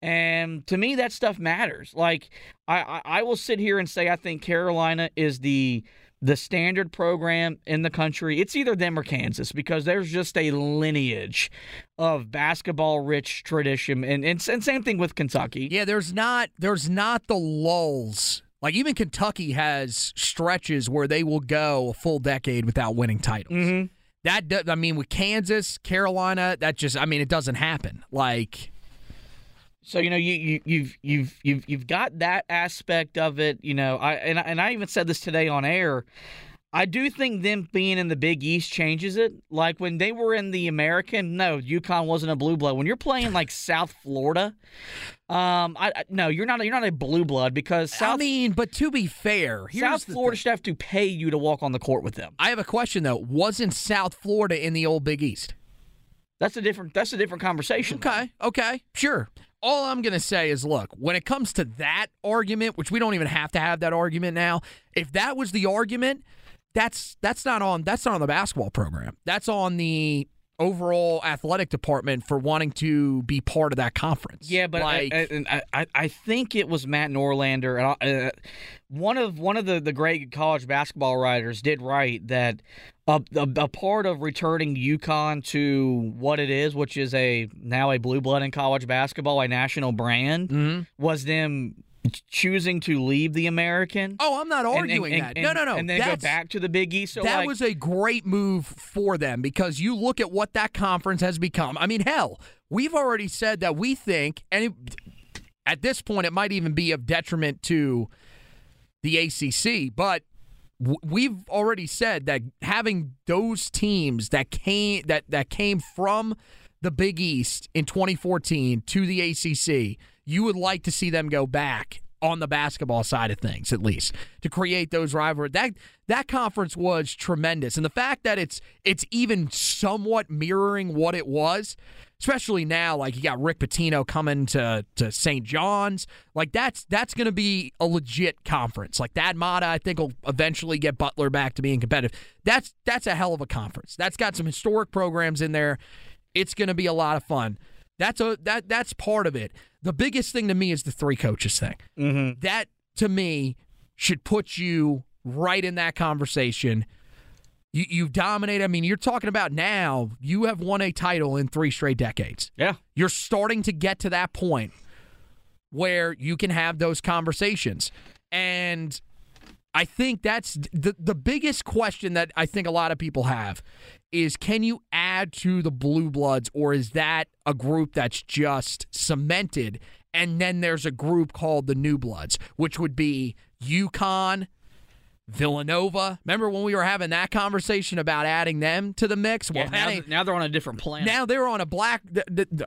And to me, that stuff matters. Like I, I, I will sit here and say I think Carolina is the the standard program in the country. It's either them or Kansas because there's just a lineage of basketball rich tradition, and, and and same thing with Kentucky. Yeah, there's not there's not the lulls. Like even Kentucky has stretches where they will go a full decade without winning titles. Mhm. That I mean, with Kansas, Carolina, that just I mean, it doesn't happen. Like So you know you, you you've you've you've you've got that aspect of it. You know, I and I, and I even said this today on air. I do think them being in the Big East changes it. Like when they were in the American, no, UConn wasn't a blue blood. When you're playing like South Florida, um, I, I no, you're not. You're not a blue blood because I mean, but to be fair, here's South Florida should have to pay you to walk on the court with them. I have a question though. Wasn't South Florida in the old Big East? That's a different. That's a different conversation. Okay, okay, sure. All I'm going to say is look, when it comes to that argument, which we don't even have to have that argument now, if that was the argument, that's that's not on that's not on the basketball program. That's on the overall athletic department for wanting to be part of that conference. Yeah, but like I, I, and I, I- I think it was Matt Norlander. And I- uh, one of one of the, the great college basketball writers did write that a, a, a part of returning UConn to what it is, which is a now a blue blood in college basketball, a national brand, Mhm. was them choosing to leave the American. Oh, I'm not and- and- arguing and- that. and- no, no, no. And then go back to the Big East. So that like, was a great move for them because you look at what that conference has become. I mean, hell, we've already said that we think, and it, at this point, it might even be of detriment to the ACC, but we've already said that having those teams that came that that came from the Big East in 2014 to the ACC, you would like to see them go back on the basketball side of things at least to create those rivalries. That that conference was tremendous, and the fact that it's it's even somewhat mirroring what it was, especially now, like you got Rick Pitino coming to to St. John's, like that's that's going to be a legit conference. Like Thad Matta, I think will eventually get Butler back to being competitive. That's that's a hell of a conference. That's got some historic programs in there. It's going to be a lot of fun. That's a that that's part of it. The biggest thing to me is the three coaches thing. Mhm. That to me should put you right in that conversation. You you've dominated. I mean, you're talking about now. You have won a title in three straight decades. yeah. You're starting to get to that point where you can have those conversations. And I think that's the the biggest question that I think a lot of people have is can you add to the blue bloods or is that a group that's just cemented and then there's a group called the new bloods which would be UConn Villanova. Remember when we were having that conversation about adding them to the mix? Well, Yeah, now, now they're on a different planet. now they're on a black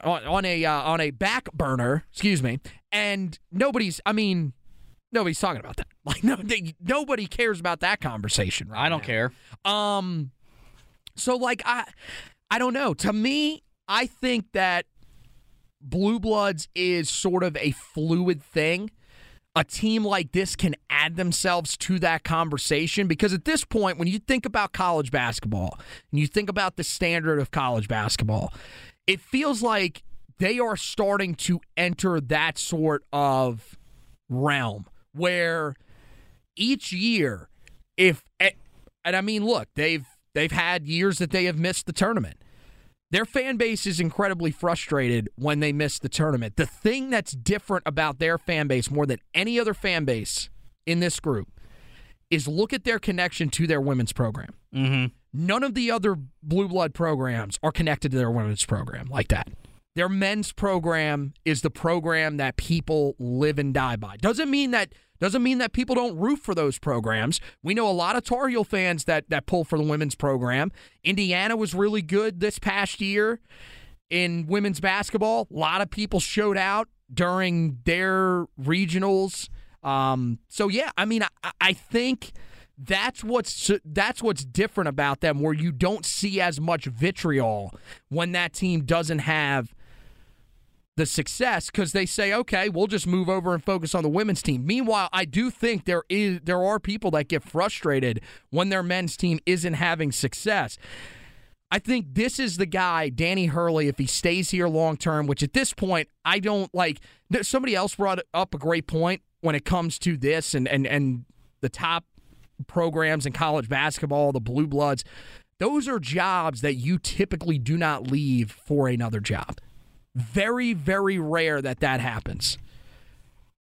on a uh, on a back burner, excuse me, and nobody's. I mean, nobody's talking about that. Like no, they, nobody cares about that conversation. Right I don't now. care. Um, so like I, I don't know. To me, I think that Blue Bloods is sort of a fluid thing. A team like this can add themselves to that conversation because at this point, when you think about college basketball and you think about the standard of college basketball, it feels like they are starting to enter that sort of realm where each year, if and I mean, look, they've they've had years that they have missed the tournament. Their fan base is incredibly frustrated when they miss the tournament. The thing that's different about their fan base more than any other fan base in this group is look at their connection to their women's program. Mm-hmm. None of the other blue blood programs are connected to their women's program like that. Their men's program is the program that people live and die by. Doesn't mean that doesn't mean that people don't root for those programs. We know a lot of Tar Heel fans that that pull for the women's program. Indiana was really good this past year in women's basketball. A lot of people showed out during their regionals. Um, so yeah, I mean, I, I think that's what's that's what's different about them, where you don't see as much vitriol when that team doesn't have the success because they say, okay, we'll just move over and focus on the women's team. Meanwhile, I do think there is there are people that get frustrated when their men's team isn't having success. I think this is the guy, Danny Hurley, if he stays here long term, which at this point, I don't like. Somebody else brought up a great point when it comes to this and, and, and the top programs in college basketball, the Blue Bloods. Those are jobs that you typically do not leave for another job. Very, very rare that that happens.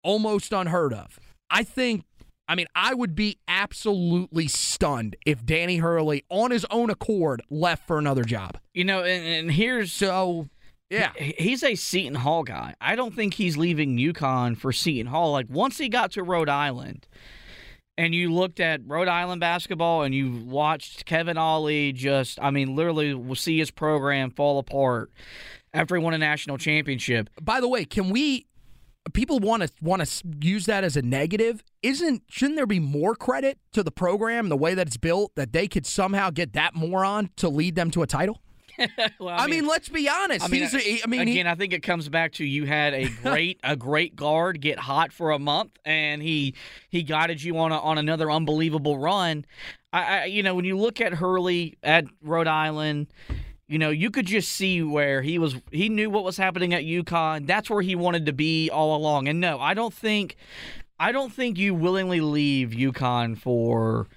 Almost unheard of. I think, I mean, I would be absolutely stunned if Danny Hurley, on his own accord, left for another job. You know, and, and here's so. Yeah, he's a Seton Hall guy. I don't think he's leaving UConn for Seton Hall. Like once he got to Rhode Island, and you looked at Rhode Island basketball and you watched Kevin Ollie just, I mean, literally see his program fall apart after he won a national championship. By the way, can we? People want to want to use that as a negative. Isn't shouldn't there be more credit to the program, the way that it's built, that they could somehow get that moron to lead them to a title? well, I, mean, let's be honest. I mean, a- I mean, he- again, I think it comes back to you had a great a great guard get hot for a month, and he he guided you on a, on another unbelievable run. I, I you know when you look at Hurley at Rhode Island. You know, you could just see where he was. He knew what was happening at UConn. That's where he wanted to be all along. And no, I don't think, I don't think you willingly leave UConn for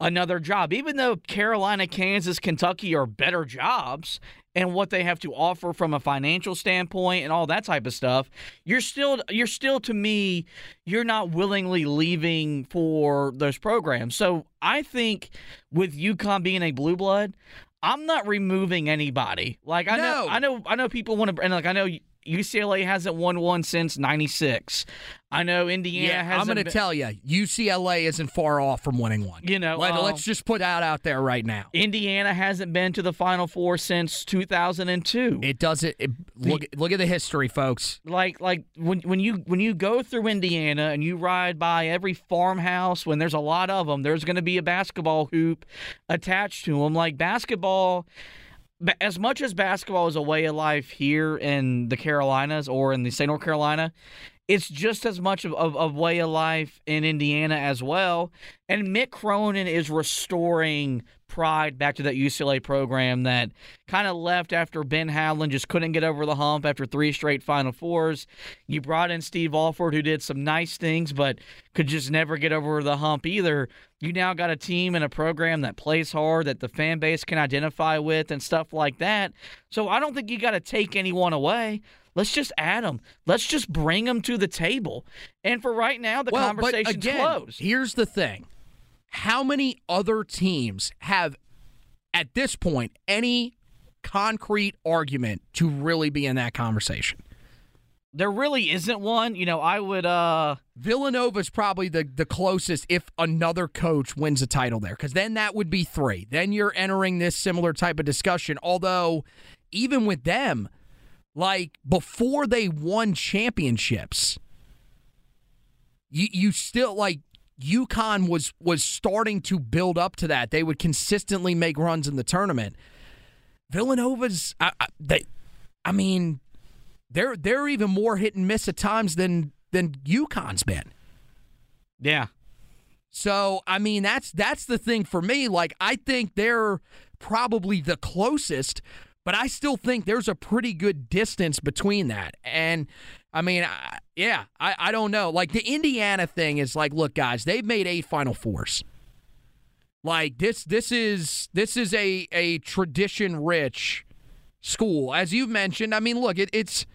another job, even though Carolina, Kansas, Kentucky are better jobs and what they have to offer from a financial standpoint and all that type of stuff. You're still, you're still to me, you're not willingly leaving for those programs. So I think with UConn being a blue blood, I'm not removing anybody. Like I know, I know, I know people want to, and like I know. UCLA hasn't won one since '96. I know Indiana yeah, hasn't. I'm going to been- tell you, UCLA isn't far off from winning one. You know, Let, um, us just put that out there right now. Indiana hasn't been to the Final Four since 2002. It doesn't. It, look, look at the history, folks. like like when when you when you go through Indiana and you ride by every farmhouse when there's a lot of them there's going to be a basketball hoop attached to them like basketball ba- as much as basketball is a way of life here in the Carolinas or in the state North Carolina it's just as much of, of, of way of life in Indiana as well. And Mick Cronin is restoring pride back to that UCLA program that kind of left after Ben Howland just couldn't get over the hump after three straight Final Fours. You brought in Steve Alford, who did some nice things, but could just never get over the hump either. You now got a team and a program that plays hard, that the fan base can identify with, and stuff like that. So I don't think you got to take anyone away. Let's just add them. Let's just bring them to the table. And for right now, the well, conversation's again, closed. here's the thing: how many other teams have, at this point, any concrete argument to really be in that conversation? There really isn't one. You know, I would. uh Villanova's probably the, the closest if another coach wins a title there, because then that would be three. Then you're entering this similar type of discussion. Although, even with them, like before they won championships, you you still like UConn was was starting to build up to that. They would consistently make runs in the tournament. Villanova's, I, I, they, I mean, they're they're even more hit and miss at times than than UConn's been. Yeah. So I mean that's that's the thing for me. Like I think they're probably the closest, but I still think there's a pretty good distance between that. And I mean, I, yeah, I, I don't know. Like the Indiana thing is like, look, guys, they've made eight Final Fours. Like this, this is this is a a tradition rich school. As you've mentioned, I mean, look, it, it's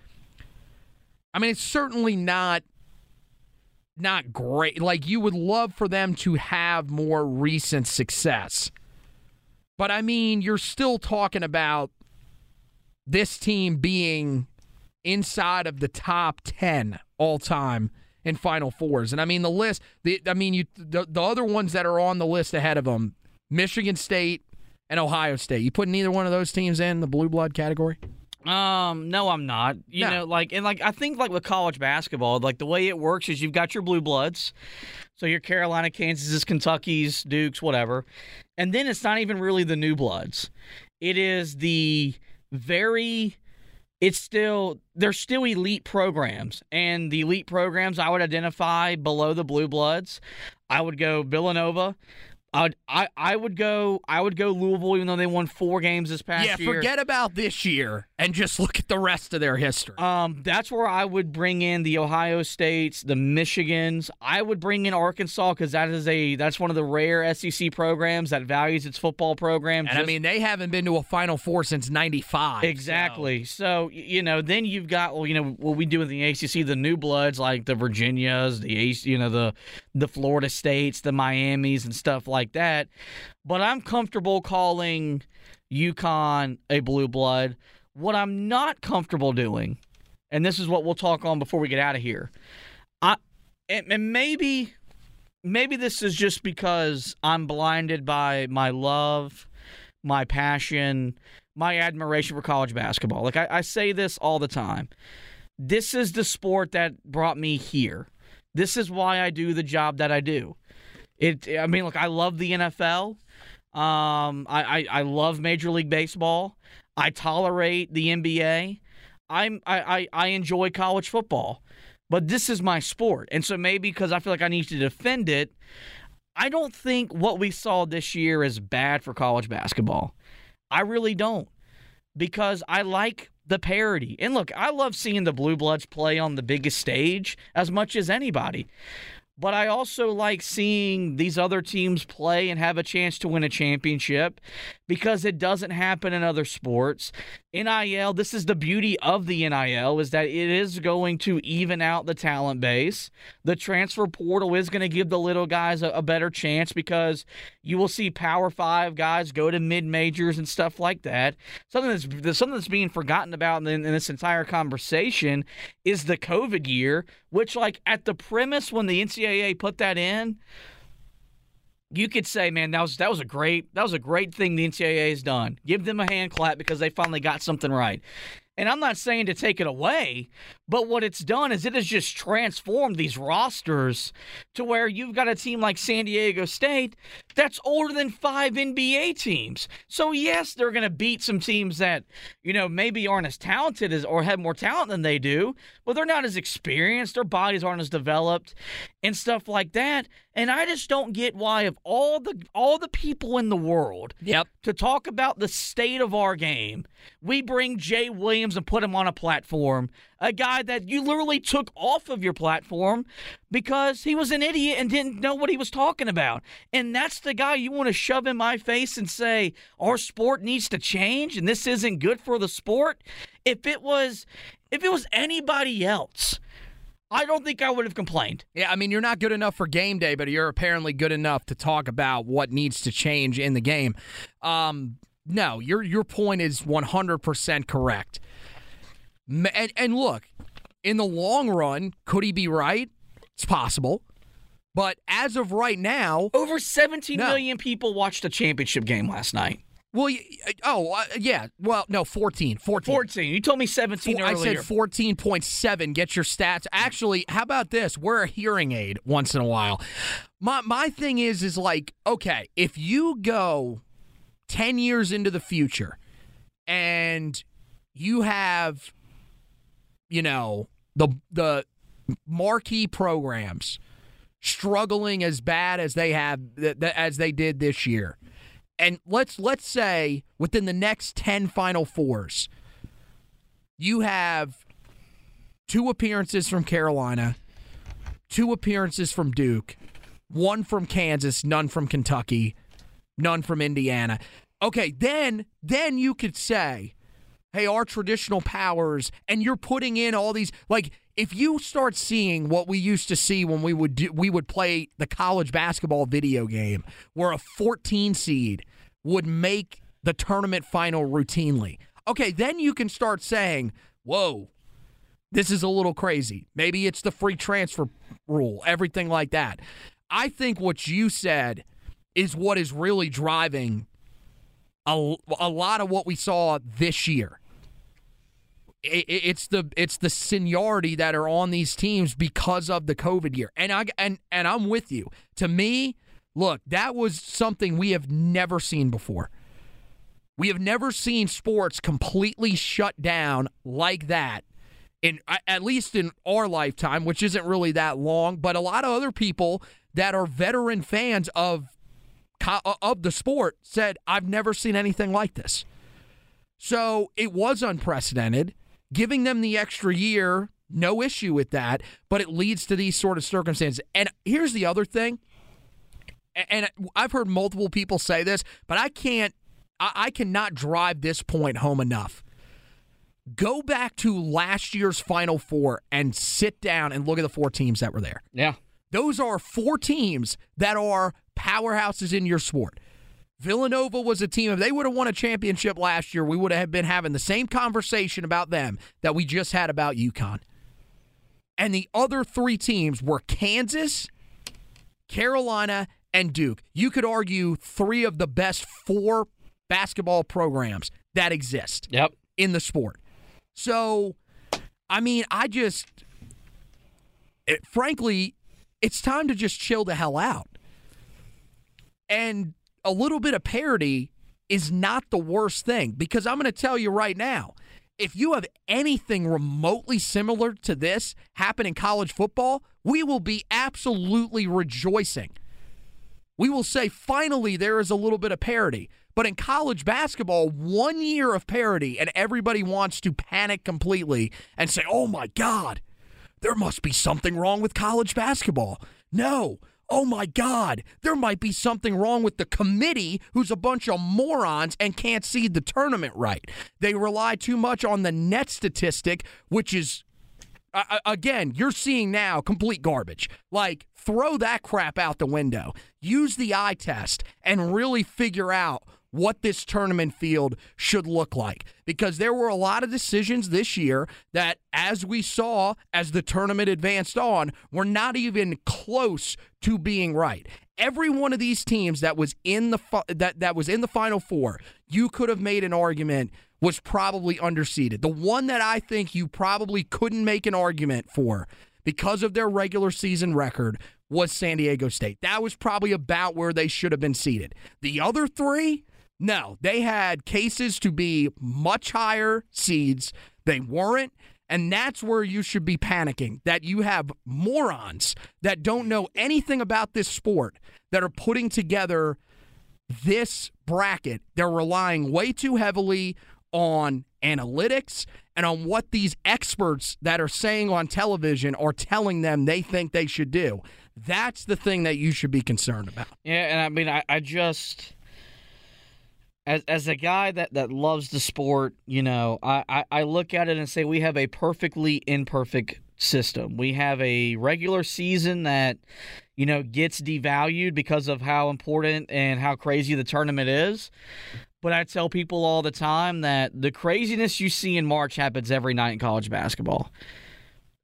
I mean, it's certainly not not great. Like you would love for them to have more recent success. But I mean, you're still talking about this team being inside of the top 10 all time in Final Fours. And I mean, the list, the, I mean, you the, the other ones that are on the list ahead of them Michigan State and Ohio State. You putting either one of those teams in the blue blood category? Um, no, I'm not. You No. know, like and like I think like with college basketball, like the way it works is you've got your blue bloods. So your Carolina, Kansas, Kentucky's, Dukes, whatever. And then it's not even really the new bloods. It is the very it's still they're still elite programs. And the elite programs I would identify below the blue bloods. I would go Villanova. I I would go I would go Louisville even though they won four games this past yeah, year. forget about this year and just look at the rest of their history. Um, that's where I would bring in the Ohio States, the Michigans. I would bring in Arkansas because that is a that's one of the rare SEC programs that values its football program. and I mean, they haven't been to a Final Four since '95. Exactly. So. y- you know, then you've got well, you know, what we do in the ACC, the new bloods like the Virginias, the you know, the the Florida States, the Miamis, and stuff like that. But I'm comfortable calling UConn a blue blood. What I'm not comfortable doing, and this is what we'll talk on before we get out of here. I and, and maybe maybe this is just because I'm blinded by my love, my passion, my admiration for college basketball. Like I, I say this all the time. This is the sport that brought me here. This is why I do the job that I do. It. I mean, look, I love the NFL. Um, I, I, I love Major League Baseball. I tolerate the NBA. I'm I, I, I enjoy college football. But this is my sport. And so maybe because I feel like I need to defend it, I don't think what we saw this year is bad for college basketball. I really don't. Because I like the parody. And look, I love seeing the Blue Bloods play on the biggest stage as much as anybody. But I also like seeing these other teams play and have a chance to win a championship because it doesn't happen in other sports. NIL, this is the beauty of the NIL is that it is going to even out the talent base. The transfer portal is going to give the little guys a, a better chance because you will see Power 5 guys go to mid majors and stuff like that. Something that's something that's being forgotten about in, in this entire conversation is the COVID year, which like at the premise when the NCAA put that in, you could say, man, that was that was a great that was a great thing the NCAA has done. Give them a hand clap because they finally got something right. And I'm not saying to take it away, but what it's done is it has just transformed these rosters to where you've got a team like San Diego State that's older than five NBA teams. So yes, they're going to beat some teams that, you know, maybe aren't as talented as or have more talent than they do, but they're not as experienced, their bodies aren't as developed and stuff like that. And I just don't get why of all the all the people in the world Yep. to talk about the state of our game, we bring Jay Williams and put him on a platform. A guy that you literally took off of your platform because he was an idiot and didn't know what he was talking about. And that's the guy you want to shove in my face and say, our sport needs to change and this isn't good for the sport. If it was if it was anybody else, I don't think I would have complained. Yeah, I mean, you're not good enough for game day, but you're apparently good enough to talk about what needs to change in the game. Um, no, your your point is 100% correct. And, and look, in the long run, could he be right? It's possible. But as of right now, Over seventeen No. million people watched a championship game last night. Well, oh, uh, yeah. Well, no, 14. 14. 14. You told me 17 Four- I said 14.7. Get your stats. Actually, how about this? Wear a hearing aid once in a while. My my thing is is like, okay, if you go 10 years into the future and you have you know, the the marquee programs struggling as bad as they have as they did this year. And let's let's say within the next 10 final fours you have two appearances from Carolina, two appearances from Duke, one from Kansas, none from Kentucky, none from Indiana. Okay, then then you could say, hey, our traditional powers, and you're putting in all these like if you start seeing what we used to see when we would do, we would play the college basketball video game where a 14 seed would make the tournament final routinely. Okay, then you can start saying, "Whoa, this is a little crazy." Maybe it's the free transfer rule, everything like that. I think what you said is what is really driving a, a lot of what we saw this year it's the it's the seniority that are on these teams because of the COVID year. And I and and I'm with you. To me, look, that was something we have never seen before. We have never seen sports completely shut down like that in at least in our lifetime, which isn't really that long, but a lot of other people that are veteran fans of uh, of the sport said I've never seen anything like this. So, it was unprecedented giving them the extra year, no issue with that, but it leads to these sort of circumstances. And here's the other thing, and I've heard multiple people say this, but I can't, I cannot drive this point home enough. Go back to last year's Final Four and sit down and look at the four teams that were there. Yeah. Those are four teams that are powerhouses in your sport. Villanova was a team, if they would have won a championship last year, we would have been having the same conversation about them that we just had about UConn. And the other three teams were Kansas, Carolina, and Duke. You could argue three of the best four basketball programs that exist yep. in the sport. So, I mean, I just, it, frankly, it's time to just chill the hell out. And a little bit of parity is not the worst thing because I'm going to tell you right now if you have anything remotely similar to this happen in college football, we will be absolutely rejoicing. We will say, finally, there is a little bit of parity. But in college basketball, one year of parity, and everybody wants to panic completely and say, oh my God, there must be something wrong with college basketball. No, oh my God, there might be something wrong with the committee who's a bunch of morons and can't see the tournament right. They rely too much on the net statistic, which is, uh, again, you're seeing now complete garbage. Like, throw that crap out the window. Use the eye test and really figure out what this tournament field should look like. Because there were a lot of decisions this year that, as we saw as the tournament advanced on, were not even close to being right. Every one of these teams that was in the that that was in the final four, you could have made an argument was probably underseeded. The one that I think you probably couldn't make an argument for because of their regular season record was San Diego State. That was probably about where they should have been seated. The other three, no, they had cases to be much higher seeds. They weren't. And that's where you should be panicking that you have morons that don't know anything about this sport that are putting together this bracket. They're relying way too heavily on analytics and on what these experts that are saying on television are telling them they think they should do. That's the thing that you should be concerned about. Yeah, and I mean, I, I just as as a guy that that loves the sport, you know, I, I, I look at it and say we have a perfectly imperfect system. We have a regular season that you know gets devalued because of how important and how crazy the tournament is. But I tell people all the time that the craziness you see in March happens every night in college basketball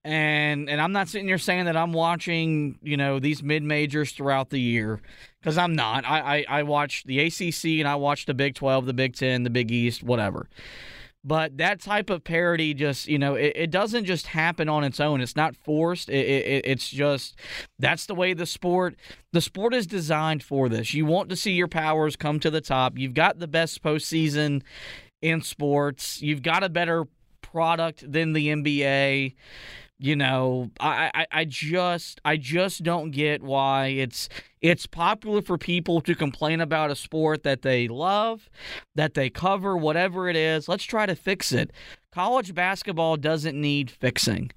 and and I'm not sitting here saying that I'm watching you know these mid majors throughout the year because I'm not. I, I I watch the ACC and I watch the Big 12, the Big 10, the Big East, whatever. But that type of parity just, you know, it, it doesn't just happen on its own. It's not forced. It, it, it's just that's the way the sport the sport is designed for this. You want to see your powers come to the top. You've got the best postseason in sports. You've got a better product than the NBA you know I, I i just i just don't get why it's it's popular for people to complain about a sport that they love that they cover whatever it is. Let's try to fix it. College basketball doesn't need fixing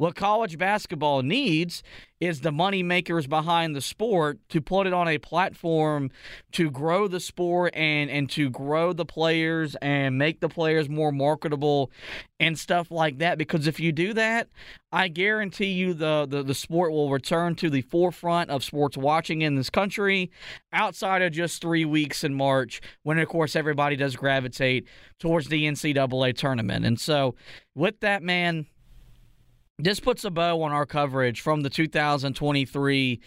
What college basketball needs is the money makers behind the sport to put it on a platform to grow the sport and and to grow the players and make the players more marketable and stuff like that. Because if you do that I guarantee you the, the the sport will return to the forefront of sports watching in this country outside of just 3 weeks in March when of course everybody does gravitate towards the NCAA tournament. And so with that man this puts a bow on our coverage from the 2023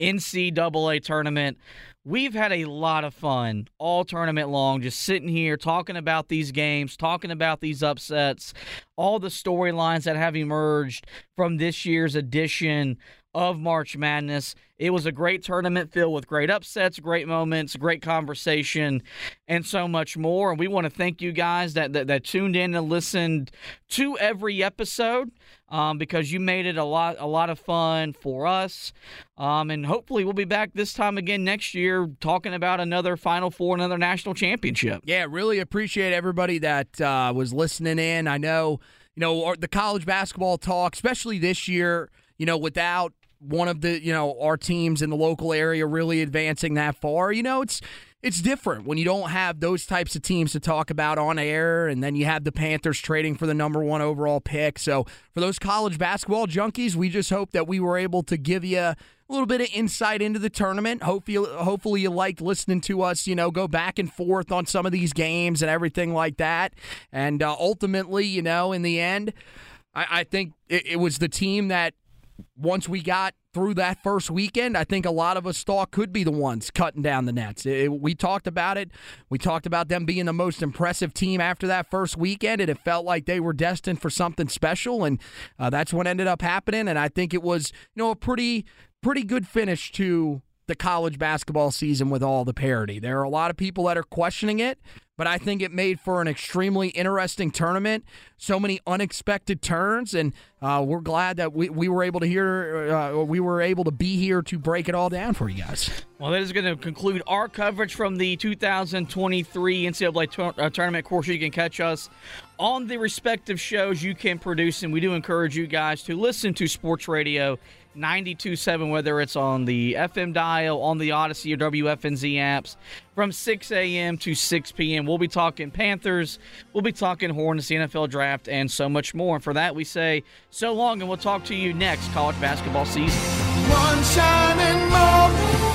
NCAA tournament. We've had a lot of fun all tournament long, just sitting here talking about these games, talking about these upsets, all the storylines that have emerged from this year's edition of March Madness. It was a great tournament filled with great upsets, great moments, great conversation, and so much more. And we want to thank you guys that, that, that tuned in and listened to every episode um, because you made it a lot a lot of fun for us. Um, and hopefully we'll be back this time again next year talking about another Final Four, another national championship. Yeah, really appreciate everybody that uh, was listening in. I know you know the college basketball talk, especially this year. You know, without one of the you know our teams in the local area really advancing that far, you know it's it's different when you don't have those types of teams to talk about on air, and then you have the Panthers trading for the number one overall pick. So, for those college basketball junkies, we just hope that we were able to give you a little bit of insight into the tournament. Hopefully, hopefully you liked listening to us, you know, go back and forth on some of these games and everything like that. And uh, ultimately, you know, in the end, I, I think it, it was the team that once we got through that first weekend, I think a lot of us thought could be the ones cutting down the nets. It, we talked about it. We talked about them being the most impressive team after that first weekend, and it felt like they were destined for something special, and uh, that's what ended up happening. And I think it was, you know, a pretty pretty good finish to the college basketball season with all the parity. There are a lot of people that are questioning it, but I think it made for an extremely interesting tournament. So many unexpected turns, and uh, we're glad that we, we were able to hear, uh, we were able to be here to break it all down for you guys. Well, that is going to conclude our coverage from the 2023 NCAA uh, tournament. Of course, you can catch us on the respective shows you can produce, and we do encourage you guys to listen to sports radio 92.7, whether it's on the FM dial, on the Audacy or WFNZ apps, from 6 a.m. to 6 p.m. We'll be talking Panthers, we'll be talking Hornets, the NFL draft, and so much more. And for that, we say so long, and we'll talk to you next college basketball season. One shining moment.